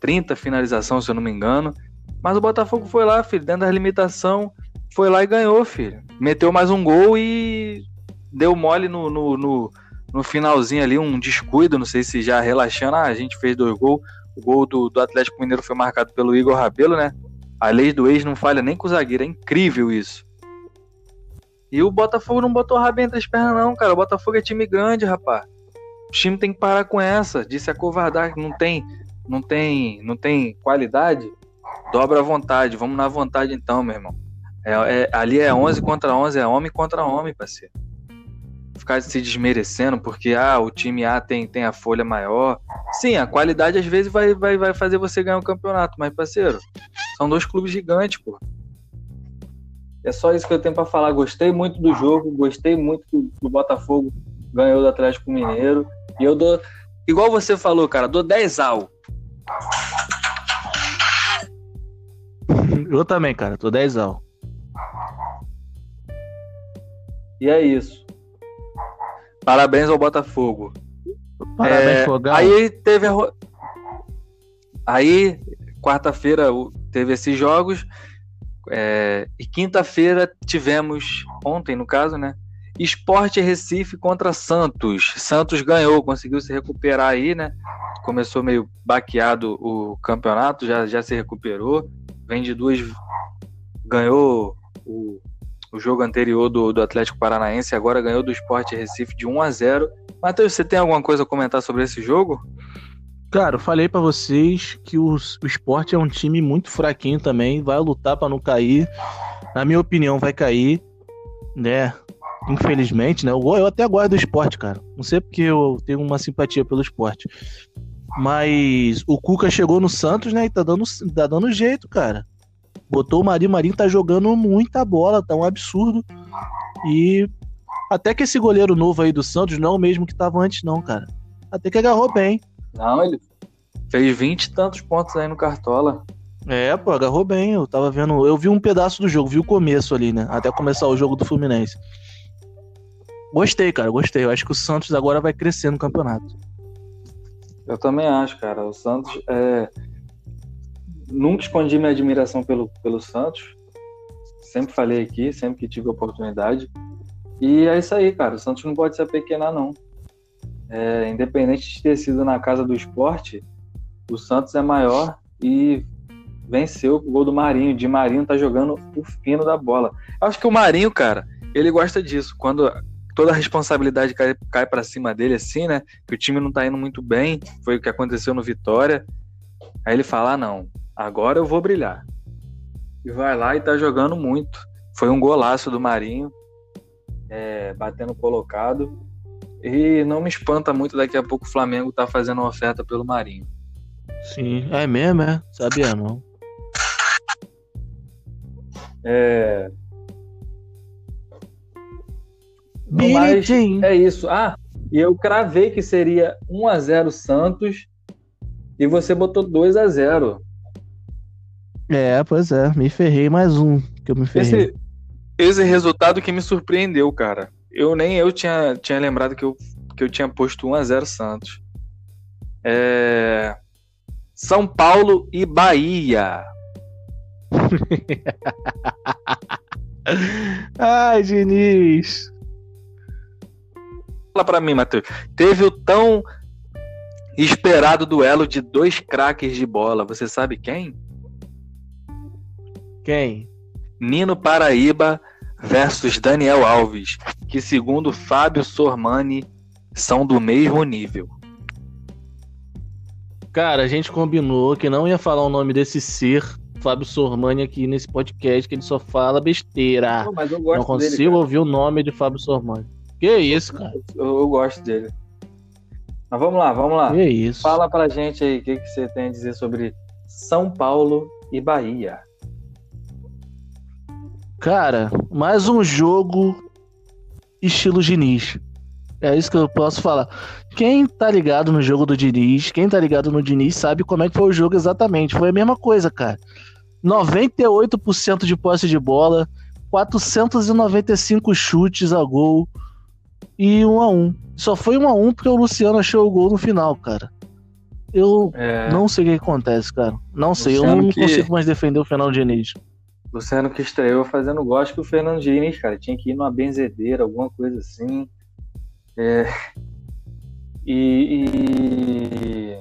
30 finalização, se eu não me engano. Mas o Botafogo foi lá, filho, dentro da limitação, foi lá e ganhou, filho. Meteu mais um gol e deu mole no, no, no, no finalzinho ali, um descuido, não sei se já relaxando. Ah, a gente fez dois gols. O gol do, do Atlético Mineiro foi marcado pelo Igor Rabelo, né? A lei do ex não falha nem com o zagueiro, é incrível isso. E o Botafogo não botou rabo entre as pernas, não, cara. O Botafogo é time grande, rapaz. O time tem que parar com essa. Disse acovardar que não tem, não tem, não tem qualidade. Dobra a vontade. Vamos na vontade então, meu irmão. É, é, ali é 11 contra 11, é homem contra homem, parceiro. Ficar se desmerecendo porque ah, o time A tem, tem a folha maior. Sim, a qualidade às vezes vai, vai, vai fazer você ganhar o um campeonato, mas, parceiro, são dois clubes gigantes, pô. É só isso que eu tenho para falar. Gostei muito do jogo, gostei muito que o Botafogo ganhou do Atlético Mineiro. E eu dou, igual você falou, cara, dou 10 ao. Eu também, cara, tô 10 ao. E é isso. Parabéns ao Botafogo. Parabéns, é, Fogão. Aí teve a. Aí, quarta-feira, teve esses jogos. É, e quinta-feira tivemos, ontem no caso, né? Esporte Recife contra Santos. Santos ganhou, conseguiu se recuperar aí, né? Começou meio baqueado o campeonato, já, já se recuperou. Vem de duas. Ganhou o, o jogo anterior do, do Atlético Paranaense, agora ganhou do Esporte Recife de 1 a 0 Matheus, você tem alguma coisa a comentar sobre esse jogo? Cara, eu falei para vocês que o, o esporte é um time muito fraquinho também, vai lutar para não cair. Na minha opinião, vai cair, né? Infelizmente, né? Eu, eu até gosto do esporte, cara. Não sei porque eu tenho uma simpatia pelo esporte. Mas o Cuca chegou no Santos, né? E tá dando, tá dando jeito, cara. Botou o Marinho, o Marinho tá jogando muita bola, tá um absurdo. E até que esse goleiro novo aí do Santos não é o mesmo que tava antes, não, cara. Até que agarrou bem. Não, ele fez 20 e tantos pontos aí no Cartola. É, pô, agarrou bem. Eu tava vendo. Eu vi um pedaço do jogo, vi o começo ali, né? Até começar o jogo do Fluminense. Gostei, cara, gostei. Eu acho que o Santos agora vai crescer no campeonato. Eu também acho, cara. O Santos é... Nunca escondi minha admiração pelo, pelo Santos. Sempre falei aqui, sempre que tive oportunidade. E é isso aí, cara. O Santos não pode se apequenar, não. É, independente de ter sido na casa do esporte, o Santos é maior e venceu o gol do Marinho. De Marinho tá jogando o fino da bola. Acho que o Marinho, cara, ele gosta disso. Quando toda a responsabilidade cai, cai para cima dele, assim, né? Que o time não tá indo muito bem. Foi o que aconteceu no Vitória. Aí ele fala: ah, não, agora eu vou brilhar. E vai lá e tá jogando muito. Foi um golaço do Marinho, é, batendo colocado. E não me espanta muito daqui a pouco o Flamengo tá fazendo uma oferta pelo Marinho. Sim, é mesmo, é? Sabia não. É. Mas é isso. Ah, e eu cravei que seria 1 a 0 Santos e você botou 2 a 0 É, pois é. Me ferrei mais um que eu me ferrei. Esse, esse resultado que me surpreendeu, cara. Eu nem eu tinha, tinha lembrado que eu, que eu tinha posto 1 a 0 Santos. É... São Paulo e Bahia. Ai, Diniz. Fala pra mim, Matheus. Teve o tão esperado duelo de dois craques de bola. Você sabe quem? Quem? Nino Paraíba versus Daniel Alves, que segundo Fábio Sormani são do mesmo nível. Cara, a gente combinou que não ia falar o nome desse ser, Fábio Sormani, aqui nesse podcast, que ele só fala besteira. Não, mas eu gosto não consigo dele, ouvir o nome de Fábio Sormani. Que isso, cara? Eu, eu, gosto dele. Mas vamos lá, vamos lá. Que isso. Fala pra gente aí o que, que você tem a dizer sobre São Paulo e Bahia. Cara, mais um jogo estilo Diniz. É isso que eu posso falar. Quem tá ligado no jogo do Diniz, quem tá ligado no Diniz sabe como é que foi o jogo exatamente. Foi a mesma coisa, cara. 98% de posse de bola, 495 chutes a gol e 1 a 1. Só foi 1 a 1 porque o Luciano achou o gol no final, cara. Eu é... não sei o que acontece, cara. Não sei, Luciano eu não que... consigo mais defender o Fernando Diniz. Luciano que estreou fazendo gosto que o Fernando Diniz, cara, tinha que ir numa benzedeira, alguma coisa assim. É... E, e,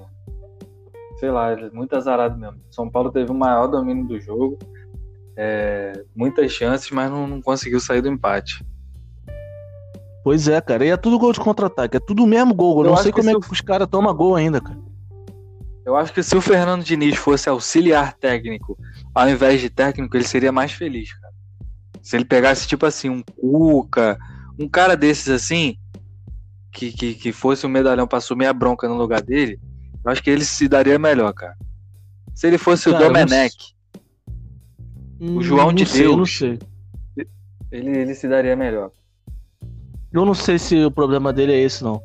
sei lá, muito azarado mesmo. São Paulo teve o maior domínio do jogo, é, muitas chances, mas não, não, conseguiu sair do empate. Pois é, cara, e é tudo gol de contra-ataque, é tudo o mesmo gol. Eu, Eu não sei como é que os caras tomam gol ainda, cara. Eu acho que se o Fernando Diniz fosse auxiliar técnico, ao invés de técnico, ele seria mais feliz, cara. Se ele pegasse, tipo assim, um Cuca, um cara desses assim, que, que, que fosse um medalhão pra assumir a bronca no lugar dele, eu acho que ele se daria melhor, cara. Se ele fosse cara, o Domenech, o João de sei, Deus, não sei. Ele, ele se daria melhor. Eu não sei se o problema dele é esse, não.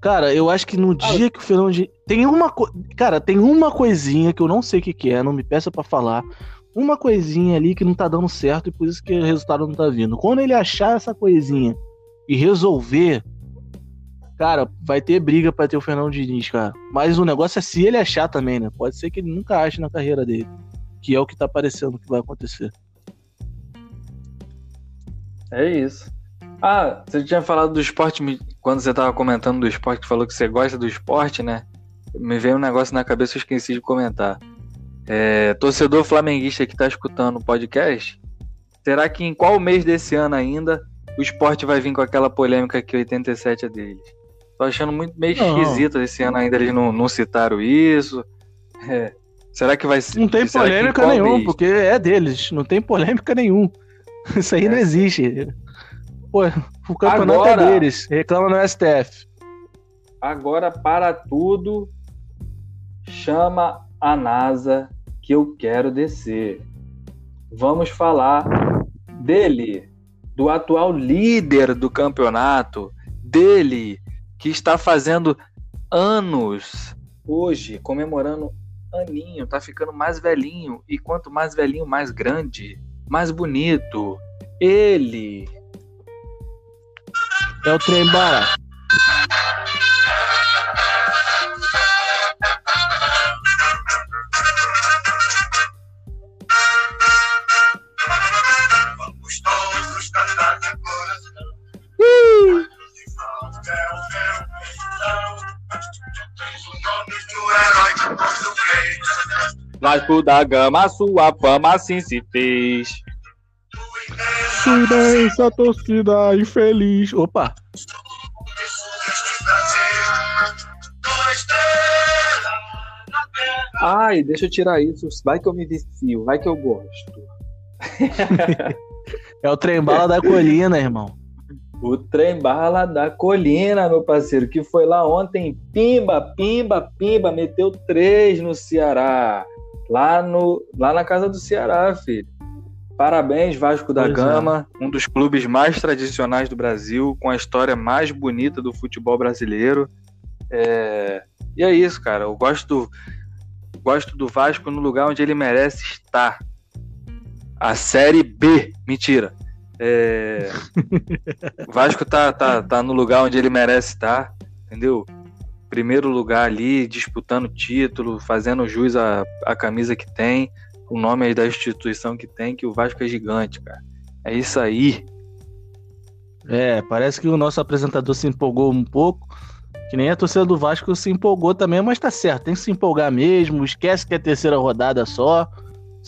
Cara, eu acho que no ah, dia que o Fernando tem uma co... cara, tem uma coisinha que eu não sei o que, que é, não me peça para falar. Uma coisinha ali que não tá dando certo e por isso que o resultado não tá vindo. Quando ele achar essa coisinha e resolver, Cara, vai ter briga para ter o Fernando Diniz, cara. Mas o negócio é se ele achar também, né? Pode ser que ele nunca ache na carreira dele. Que é o que tá parecendo que vai acontecer. É isso. Ah, você tinha falado do esporte, quando você tava comentando do esporte, falou que você gosta do esporte, né? Me veio um negócio na cabeça que eu esqueci de comentar. É, torcedor flamenguista que tá escutando o podcast, será que em qual mês desse ano ainda o esporte vai vir com aquela polêmica que 87 é deles? Tô achando muito meio não. esquisito esse ano ainda eles não, não citaram isso. É. Será que vai ser. Não tem polêmica nenhuma, porque é deles. Não tem polêmica nenhuma. Isso aí é. não existe. Pô, o campeonato é Agora, é deles. Reclama no STF. Agora, para tudo, chama a NASA que eu quero descer. Vamos falar dele, do atual líder do campeonato, dele, que está fazendo anos hoje, comemorando aninho, tá ficando mais velhinho. E quanto mais velhinho, mais grande, mais bonito. Ele. É o trem bala. Vasco da Gama, sua fama assim se fez. Do imenso Silêncio, a torcida infeliz. Opa! Ai, deixa eu tirar isso. Vai que eu me vicio, vai que eu gosto. É o trem bala da colina, irmão. O trem bala da colina, meu parceiro, que foi lá ontem, pimba, pimba, pimba, meteu três no Ceará. Lá, no, lá na casa do Ceará, filho. Parabéns, Vasco da Pois é. Gama, um dos clubes mais tradicionais do Brasil, com a história mais bonita do futebol brasileiro. É, E é isso, cara. Eu gosto do, gosto do Vasco no lugar onde ele merece estar. A Série B. Mentira. É, o Vasco tá, tá, tá no lugar onde ele merece estar, entendeu? Primeiro lugar ali, disputando título, fazendo jus à, à camisa que tem, o nome aí da instituição que tem, que o Vasco é gigante, cara. É isso aí. É, parece que o nosso apresentador se empolgou um pouco. Que nem a torcida do Vasco se empolgou também, mas tá certo, tem que se empolgar mesmo. Esquece que é terceira rodada só.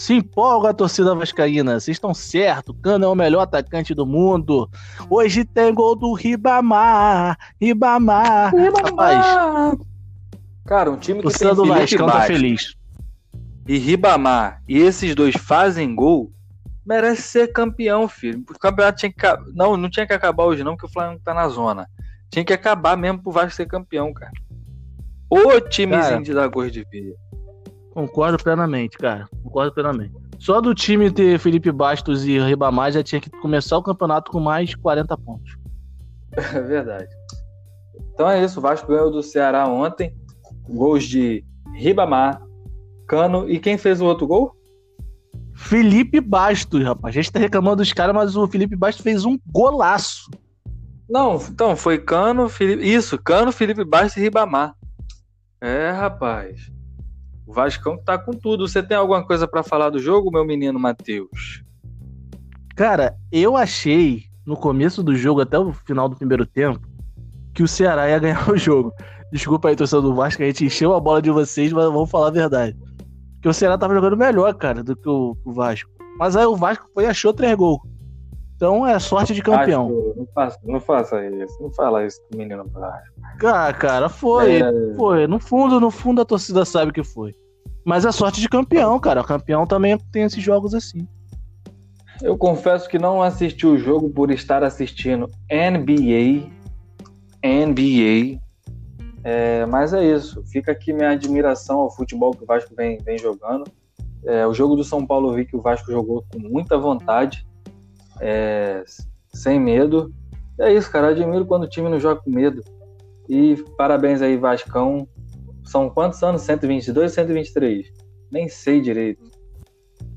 Se empolga a torcida vascaína, vocês estão certo. Cano é o melhor atacante do mundo. Hoje tem gol do Ribamar. Ribamar. Rapaz, Cara, um time que tem torcida do Felipe Vasco tá feliz. e Ribamar, e esses dois fazem gol, merece ser campeão, filho. O campeonato tinha que. Não, não tinha que acabar hoje, não, porque o Flamengo tá na zona. Tinha que acabar mesmo pro Vasco ser campeão, cara. O timezinho Cara. de dar gols de via. Concordo plenamente, cara. Concordo plenamente. Só do time ter Felipe Bastos e Ribamar já tinha que começar o campeonato com mais 40 pontos. É verdade. Então é isso, o Vasco ganhou do Ceará ontem. Gols de Ribamar, Cano e quem fez o outro gol? Felipe Bastos, rapaz. A gente tá reclamando dos caras, mas o Felipe Bastos fez um golaço. Não, então foi Cano, Felipe. Isso, Cano, Felipe Bastos e Ribamar. É, rapaz. O Vascão tá com tudo. Você tem alguma coisa pra falar do jogo, meu menino Matheus? Cara, eu achei no começo do jogo, até o final do primeiro tempo, que o Ceará ia ganhar o jogo. Desculpa aí, torcedor do Vasco, a gente encheu a bola de vocês, mas vamos falar a verdade. Porque o Ceará tava jogando melhor, cara, do que o, o Vasco. Mas aí o Vasco foi e achou três gols. Então é sorte de campeão. Vasco, não, faça, não faça isso. Não fala isso pro menino Vasco. Ah, cara, foi. É, Foi. No fundo, no fundo a torcida sabe que foi. Mas é sorte de campeão, cara. O campeão também tem esses jogos assim. Eu confesso que não assisti o jogo por estar assistindo NBA. NBA. É, mas é isso. Fica aqui minha admiração ao futebol que o Vasco vem, vem jogando. É, o jogo do São Paulo eu vi que o Vasco jogou com muita vontade, é, sem medo. É isso, cara. Admiro quando o time não joga com medo. E parabéns aí, Vascão. São quantos anos? 122 ou 123? Nem sei direito.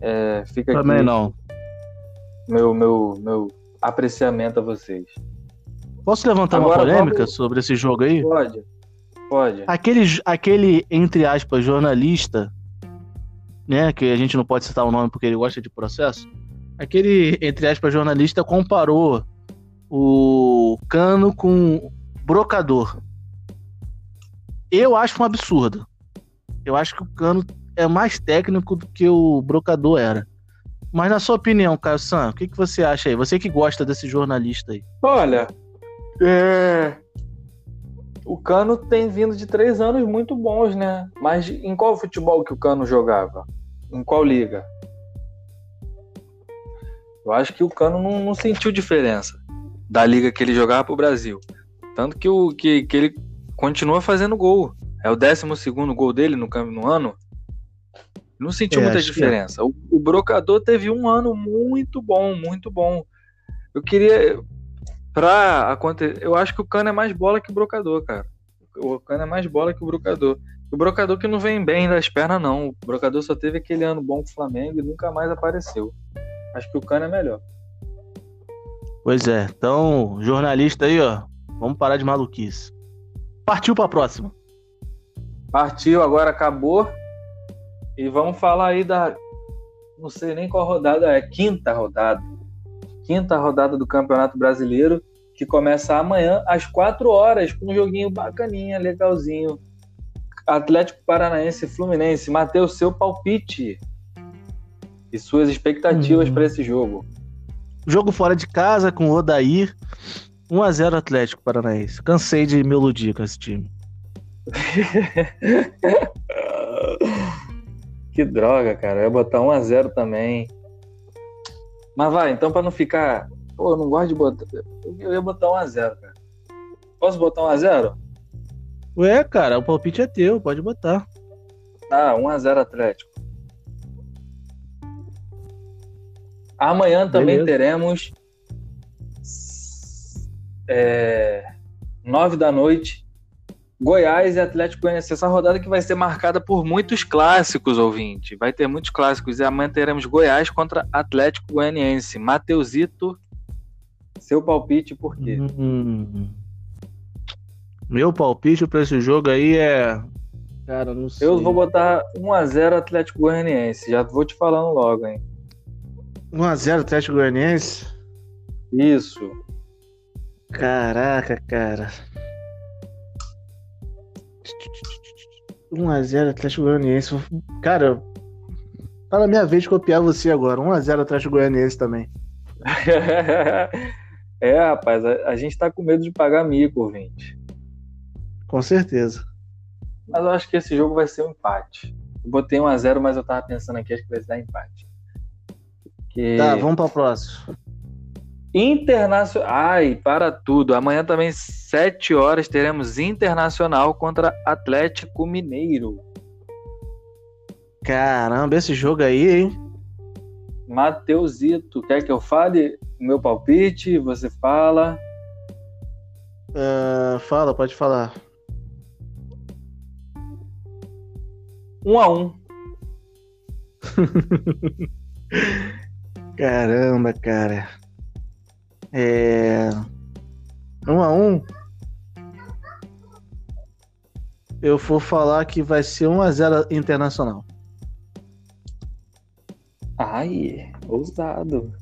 É, fica Também aqui não. meu, meu, meu apreciamento a vocês. Posso levantar uma Agora polêmica vamos- sobre esse jogo aí? Pode, pode. Aquele, aquele, entre aspas, jornalista, né? Que a gente não pode citar o nome porque ele gosta de processo. Aquele, entre aspas, jornalista comparou o cano com brocador. Eu acho um absurdo. Eu acho que o cano é mais técnico do que o brocador era. Mas na sua opinião, Caio San, o que, que você acha aí? Você que gosta desse jornalista aí. Olha, é... o Cano tem vindo de três anos muito bons, né? Mas em qual futebol que o Cano jogava? Em qual liga? Eu acho que o Cano não, não sentiu diferença da liga que ele jogava pro Brasil. Tanto que, o, que, que ele continua fazendo gol. É o 12 gol dele no, no ano. Não sentiu É, muita é. diferença. O, o Brocador teve um ano muito bom, muito bom. Eu queria. Pra acontecer. Eu acho que o Cano é mais bola que o Brocador, cara. O Cano é mais bola que o Brocador. O Brocador que não vem bem das pernas, não. O Brocador só teve aquele ano bom com o Flamengo e nunca mais apareceu. Acho que o Cano é melhor. Pois é. Então, jornalista aí, ó. Vamos parar de maluquice. Partiu pra próxima. Partiu, agora acabou. E vamos falar aí da. Não sei nem qual rodada é. Quinta rodada. Quinta rodada do Campeonato Brasileiro. Que começa amanhã às 4 horas. Com um joguinho bacaninha, legalzinho. Atlético Paranaense e Fluminense. Matheus, seu palpite. E suas expectativas Hum. para esse jogo. Jogo fora de casa com o Odair. 1x0 Atlético Paranaense. Cansei de me iludir com esse time. Que droga, cara. Eu ia botar 1x0 também. Mas vai, então pra não ficar. Pô, eu não gosto de botar. Eu ia botar 1x0, cara. Posso botar 1x0? Ué, cara, o palpite é teu, pode botar. Ah, 1x0 Atlético. Amanhã também Beleza. teremos. É, 9 da noite. Goiás e Atlético Goianiense. Essa rodada que vai ser marcada por muitos clássicos, ouvinte. Vai ter muitos clássicos. E amanhã teremos Goiás contra Atlético Goianiense. Mateusito, seu palpite por quê? Hum. Meu palpite pra esse jogo aí é. Cara, não sei. Eu vou botar 1x0 Atlético Goianiense. Já vou te falando logo, hein? 1x0 Atlético Goianiense? Isso. Caraca, cara. 1x0 Atlético Goianiense. Cara, tá na minha vez de copiar você agora. 1x0 Atlético Goianiense também. é, rapaz, a, a gente tá com medo de pagar mico, ouvinte. Com certeza. Mas eu acho que esse jogo vai ser um empate. Eu botei 1x0, mas eu tava pensando aqui, acho que vai dar empate. Que... Tá, vamos pra próxima. Internacional. Ai, para tudo. Amanhã também, 7 horas, teremos Internacional contra Atlético Mineiro. Caramba, esse jogo aí, hein? Mateusito, quer que eu fale o meu palpite? Você fala. Ah, fala, pode falar. 1x1. Caramba, cara. É. Um a um. Eu vou falar que vai ser 1 a 0 internacional. Ai, ousado.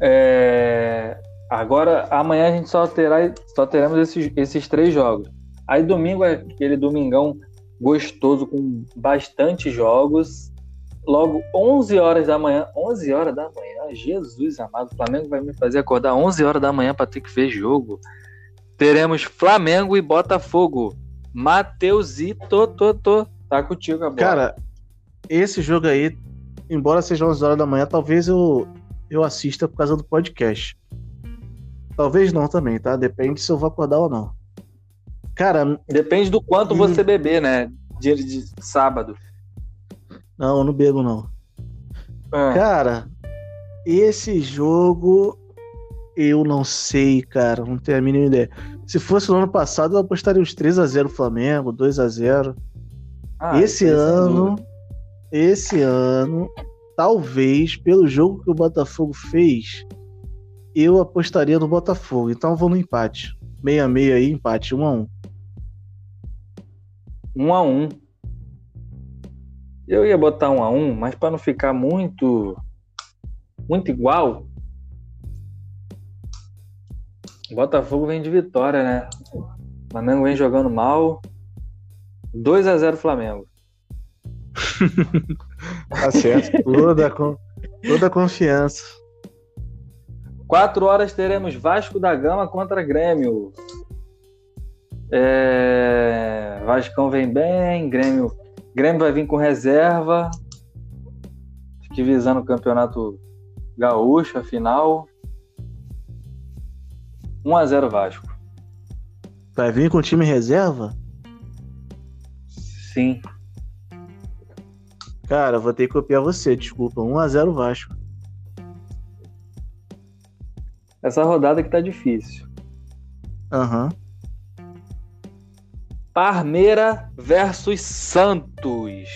É, Agora, amanhã a gente só, terá, só teremos esses, esses três jogos. Aí domingo é aquele domingão gostoso com bastante jogos. Logo 11 horas da manhã, 11 horas da manhã, Jesus amado, o Flamengo vai me fazer acordar 11 horas da manhã para ter que ver jogo. Teremos Flamengo e Botafogo. Mateusito, tô, tô, tá contigo agora. Cara, esse jogo aí, embora seja 11 horas da manhã, talvez eu, eu assista por causa do podcast. Talvez não também, tá? Depende se eu vou acordar ou não. Cara, Depende do quanto Hum. você beber, né? Dia de sábado. Não, eu não bebo não. Ah, Cara, esse jogo eu não sei, cara, não tenho a mínima ideia. Se fosse no ano passado, eu apostaria uns 3 a 0 Flamengo, 2 a 0. ah, esse ano, esse ano, talvez pelo jogo que o Botafogo fez, eu apostaria no Botafogo. Então eu vou no empate. 6 a 6 aí, empate 1 a 1. Um a um. Eu ia botar um a um, mas para não ficar muito muito igual, Botafogo vem de vitória, né? O Flamengo vem jogando mal. 2 a 0 Flamengo. Tá certo. toda, toda confiança. 4 horas teremos Vasco da Gama contra Grêmio. É... Vascão vem bem, Grêmio, Grêmio vai vir com reserva. Acho que visando o campeonato gaúcho, a final. 1x0 Vasco. Vai vir com time reserva? Sim. Cara, vou ter que copiar você, desculpa. 1 a 0 Vasco. Essa rodada que tá difícil. Aham. Parmeira versus Santos.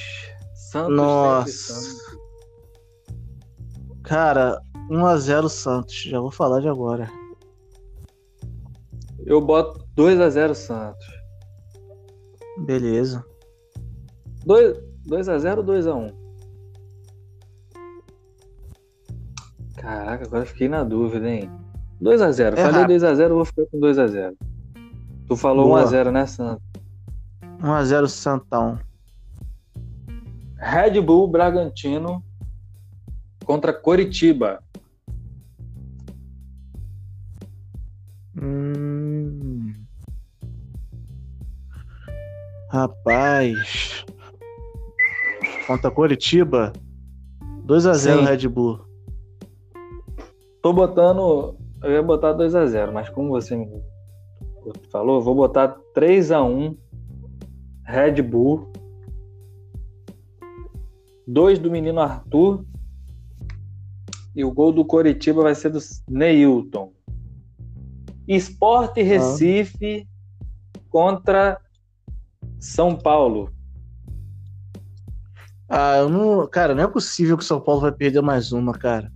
Santos Nossa. Santos. Cara, 1x0 Santos. Já vou falar de agora. Eu boto 2x0 Santos. Beleza. 2x0 ou 2x1? Caraca, agora fiquei na dúvida, hein? 2x0. É Falei rápido. 2x0, eu vou ficar com 2x0. Tu falou Boa. 1x0, né, Santos? 1x0 Santão. Red Bull Bragantino contra Coritiba. Hum. Rapaz. Contra Coritiba. 2x0 Sim. Red Bull. Tô botando. Eu ia botar 2x0, mas como você me falou, vou botar 3x1 Red Bull. 2 do menino Arthur. E o gol do Coritiba vai ser do Neilton. Esporte Recife contra São Paulo. Ah, eu não. Cara, não é possível que o São Paulo vai perder mais uma, cara.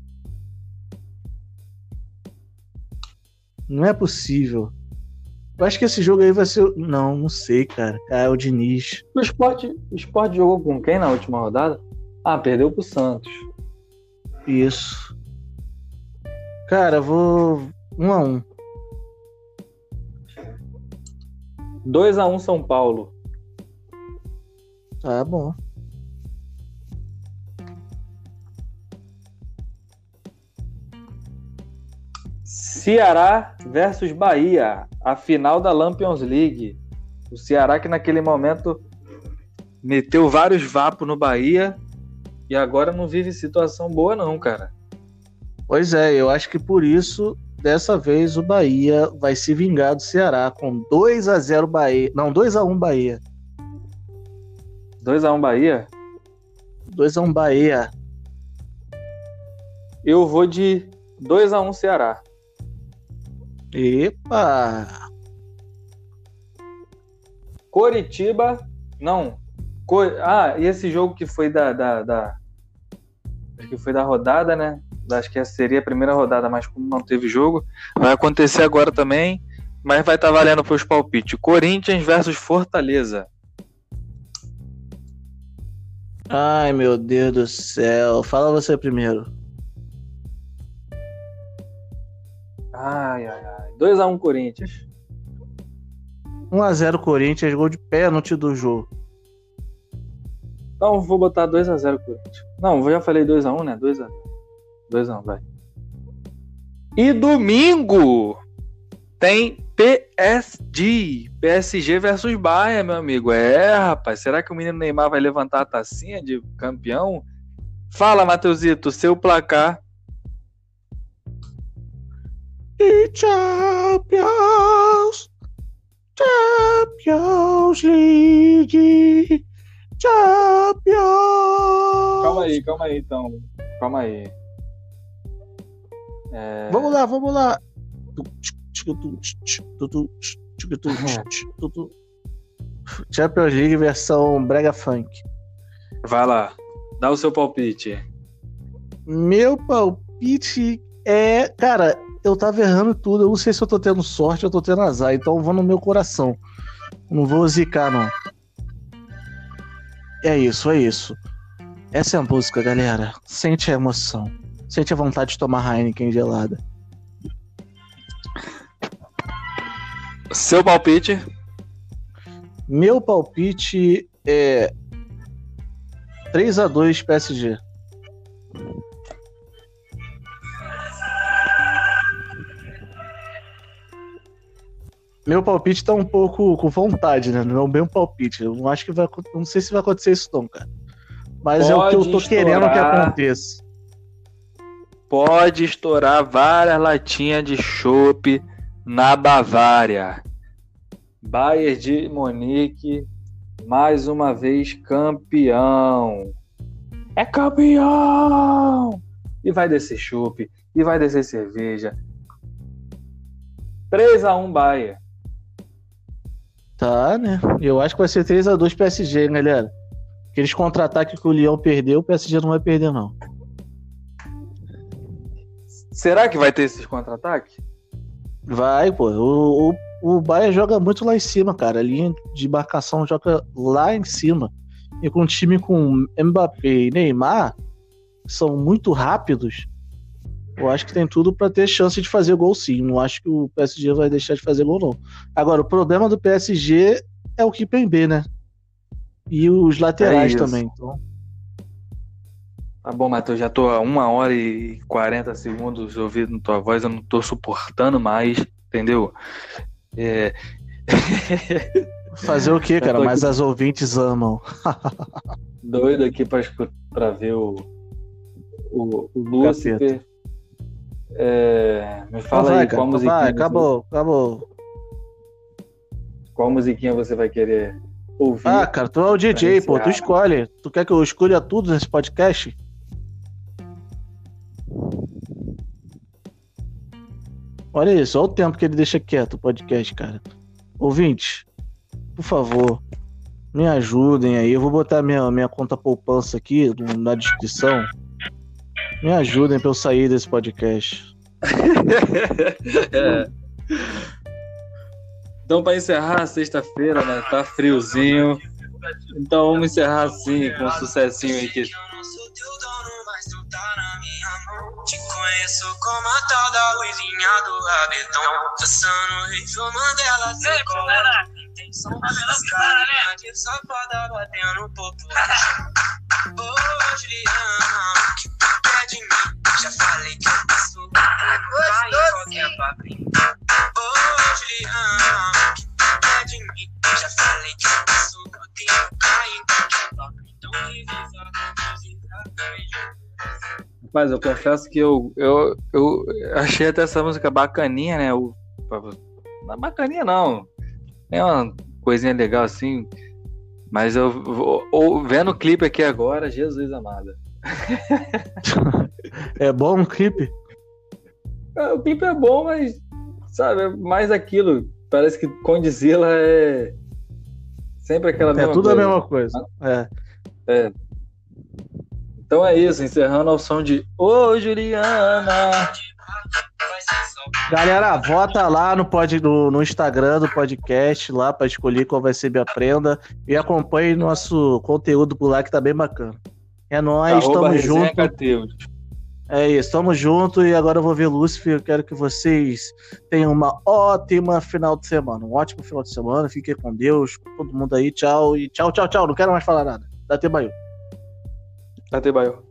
Não é possível. Eu acho que esse jogo aí vai ser. Não, não sei, cara. Ah, é o Diniz. O Esporte, o Esporte jogou com quem na última rodada? Ah, perdeu pro Santos. Isso. Cara, vou. 1 a 1 2x1 São Paulo. Tá bom. Ceará versus Bahia, a final da Lampions League. O Ceará que naquele momento meteu vários vapos no Bahia e agora não vive situação boa não, cara. Pois é, eu acho que por isso, dessa vez, o Bahia vai se vingar do Ceará com 2 a 0 Bahia. Não, 2 a 1 Bahia. 2x1 Bahia. 2 a 1 Bahia. Eu vou de 2x1 Ceará. Epa! Coritiba, não. Co- Ah, e esse jogo que foi da, da, da- acho que foi da rodada, né? Acho que essa seria a primeira rodada, mas como não teve jogo, vai acontecer agora também, mas vai estar valendo para os palpites. Corinthians versus Fortaleza. Ai, meu Deus do céu. Fala você primeiro. Ai, ai, ai. 2x1 Corinthians. 1 a 0 Corinthians, gol de pênalti do jogo. Então vou botar 2x0 Corinthians. Não, eu já falei 2x1, né? 2x0. 2x1, vai. E domingo tem PSG. PSG versus Bayern, meu amigo. É, rapaz. Será que o menino Neymar vai levantar a tacinha de campeão? Fala, Matheusito, seu placar. E Champions! Champions League! Champions! Calma aí, calma aí, então. Calma aí. É... Vamos lá, vamos lá. Champions League versão Brega Funk. Vai lá. Dá o seu palpite. Meu palpite é. Cara, eu tava errando tudo. Eu não sei se eu tô tendo sorte ou eu tô tendo azar. Então eu vou no meu coração. Não vou zicar, não. É isso, é isso. Essa é a música, galera. Sente a emoção. Sente a vontade de tomar Heineken gelada. Seu palpite. Meu palpite é 3 a 2 PSG. Meu palpite tá um pouco com vontade, né? Não é bem um palpite. Eu não acho que vai não sei se vai acontecer isso não, cara. Mas é o que eu Pode tô querendo que estourar. aconteça. pode estourar várias latinhas de chopp na Bavária. Bayern de Munique, mais uma vez campeão. É campeão! E vai descer chopp, e vai descer cerveja. 3 a 1 Bayern. Tá, né? Eu acho que vai ser 3x2 PSG, galera. Aqueles contra-ataques que o Leão perdeu, o PSG não vai perder, não. Será que vai ter esses contra-ataques? Vai, pô. O, o, o Bahia joga muito lá em cima, cara. A linha de marcação joga lá em cima. E com um time com Mbappé e Neymar, são muito rápidos. Eu acho que tem tudo para ter chance de fazer gol sim. Não acho que o PSG vai deixar de fazer gol, não. Agora, o problema do PSG é o Kipembe, né? E os laterais É também. Então, Tá bom, Matheus, já tô a 1 hora e 40 segundos ouvindo tua voz, eu não tô suportando mais, entendeu? É, fazer o quê, cara? Mas aqui- as ouvintes amam. doido aqui pra, escu- pra ver o, o, o Lúcifer. É, me Então fala vai, aí qual Então musiquinha, vai, você- acabou, acabou. qual musiquinha você vai querer ouvir. Ah, cara, tu é o DJ, pô. Tu escolhe. Tu quer que eu escolha tudo nesse podcast? Olha isso, olha o tempo que ele deixa quieto o podcast, cara. Ouvinte, por favor, me ajudem aí. Eu vou botar minha, minha conta poupança aqui na descrição. Me ajudem pra eu sair desse podcast. É. Então, para encerrar, sexta-feira, né? Tá friozinho. Então, vamos encerrar assim, com um sucessinho aí que Eu não sou teu dono, mas tu tá na minha mão. Te conheço como a tal da luzinha do rabetão. Passando Rio Mandela, você cola. Intenção das carinhas de safada batendo popo. Ô, Juliana, Ô, Juliana, o que tu quer de mim? Já falei que eu. Tenho papinho. Então, revisa, revisa, Mas eu confesso que eu, eu, eu achei até essa música bacaninha, né? O, não é bacaninha, não. É uma coisinha legal assim. Mas eu vou- ou- vendo o clipe aqui agora, Jesus amado. É bom o clipe? É, O clipe é bom, mas sabe, é mais aquilo. Parece que Condizila é sempre aquela É mesma tudo coisa. a mesma coisa. É. Então é isso, encerrando ao som de Ô Juliana. Galera, vota lá no, pod, no, no Instagram do podcast, lá pra escolher qual vai ser minha prenda. E acompanhe nosso conteúdo por lá que tá bem bacana. É nóis, Arroba tamo junto. Cateus. É isso, tamo junto. E agora eu vou ver Lúcifer. Eu quero que vocês tenham uma ótima final de semana. Um ótimo final de semana. Fiquem com Deus. Todo mundo aí. Tchau. E tchau, tchau, tchau. Não quero mais falar nada. Dá até banho. Até baio.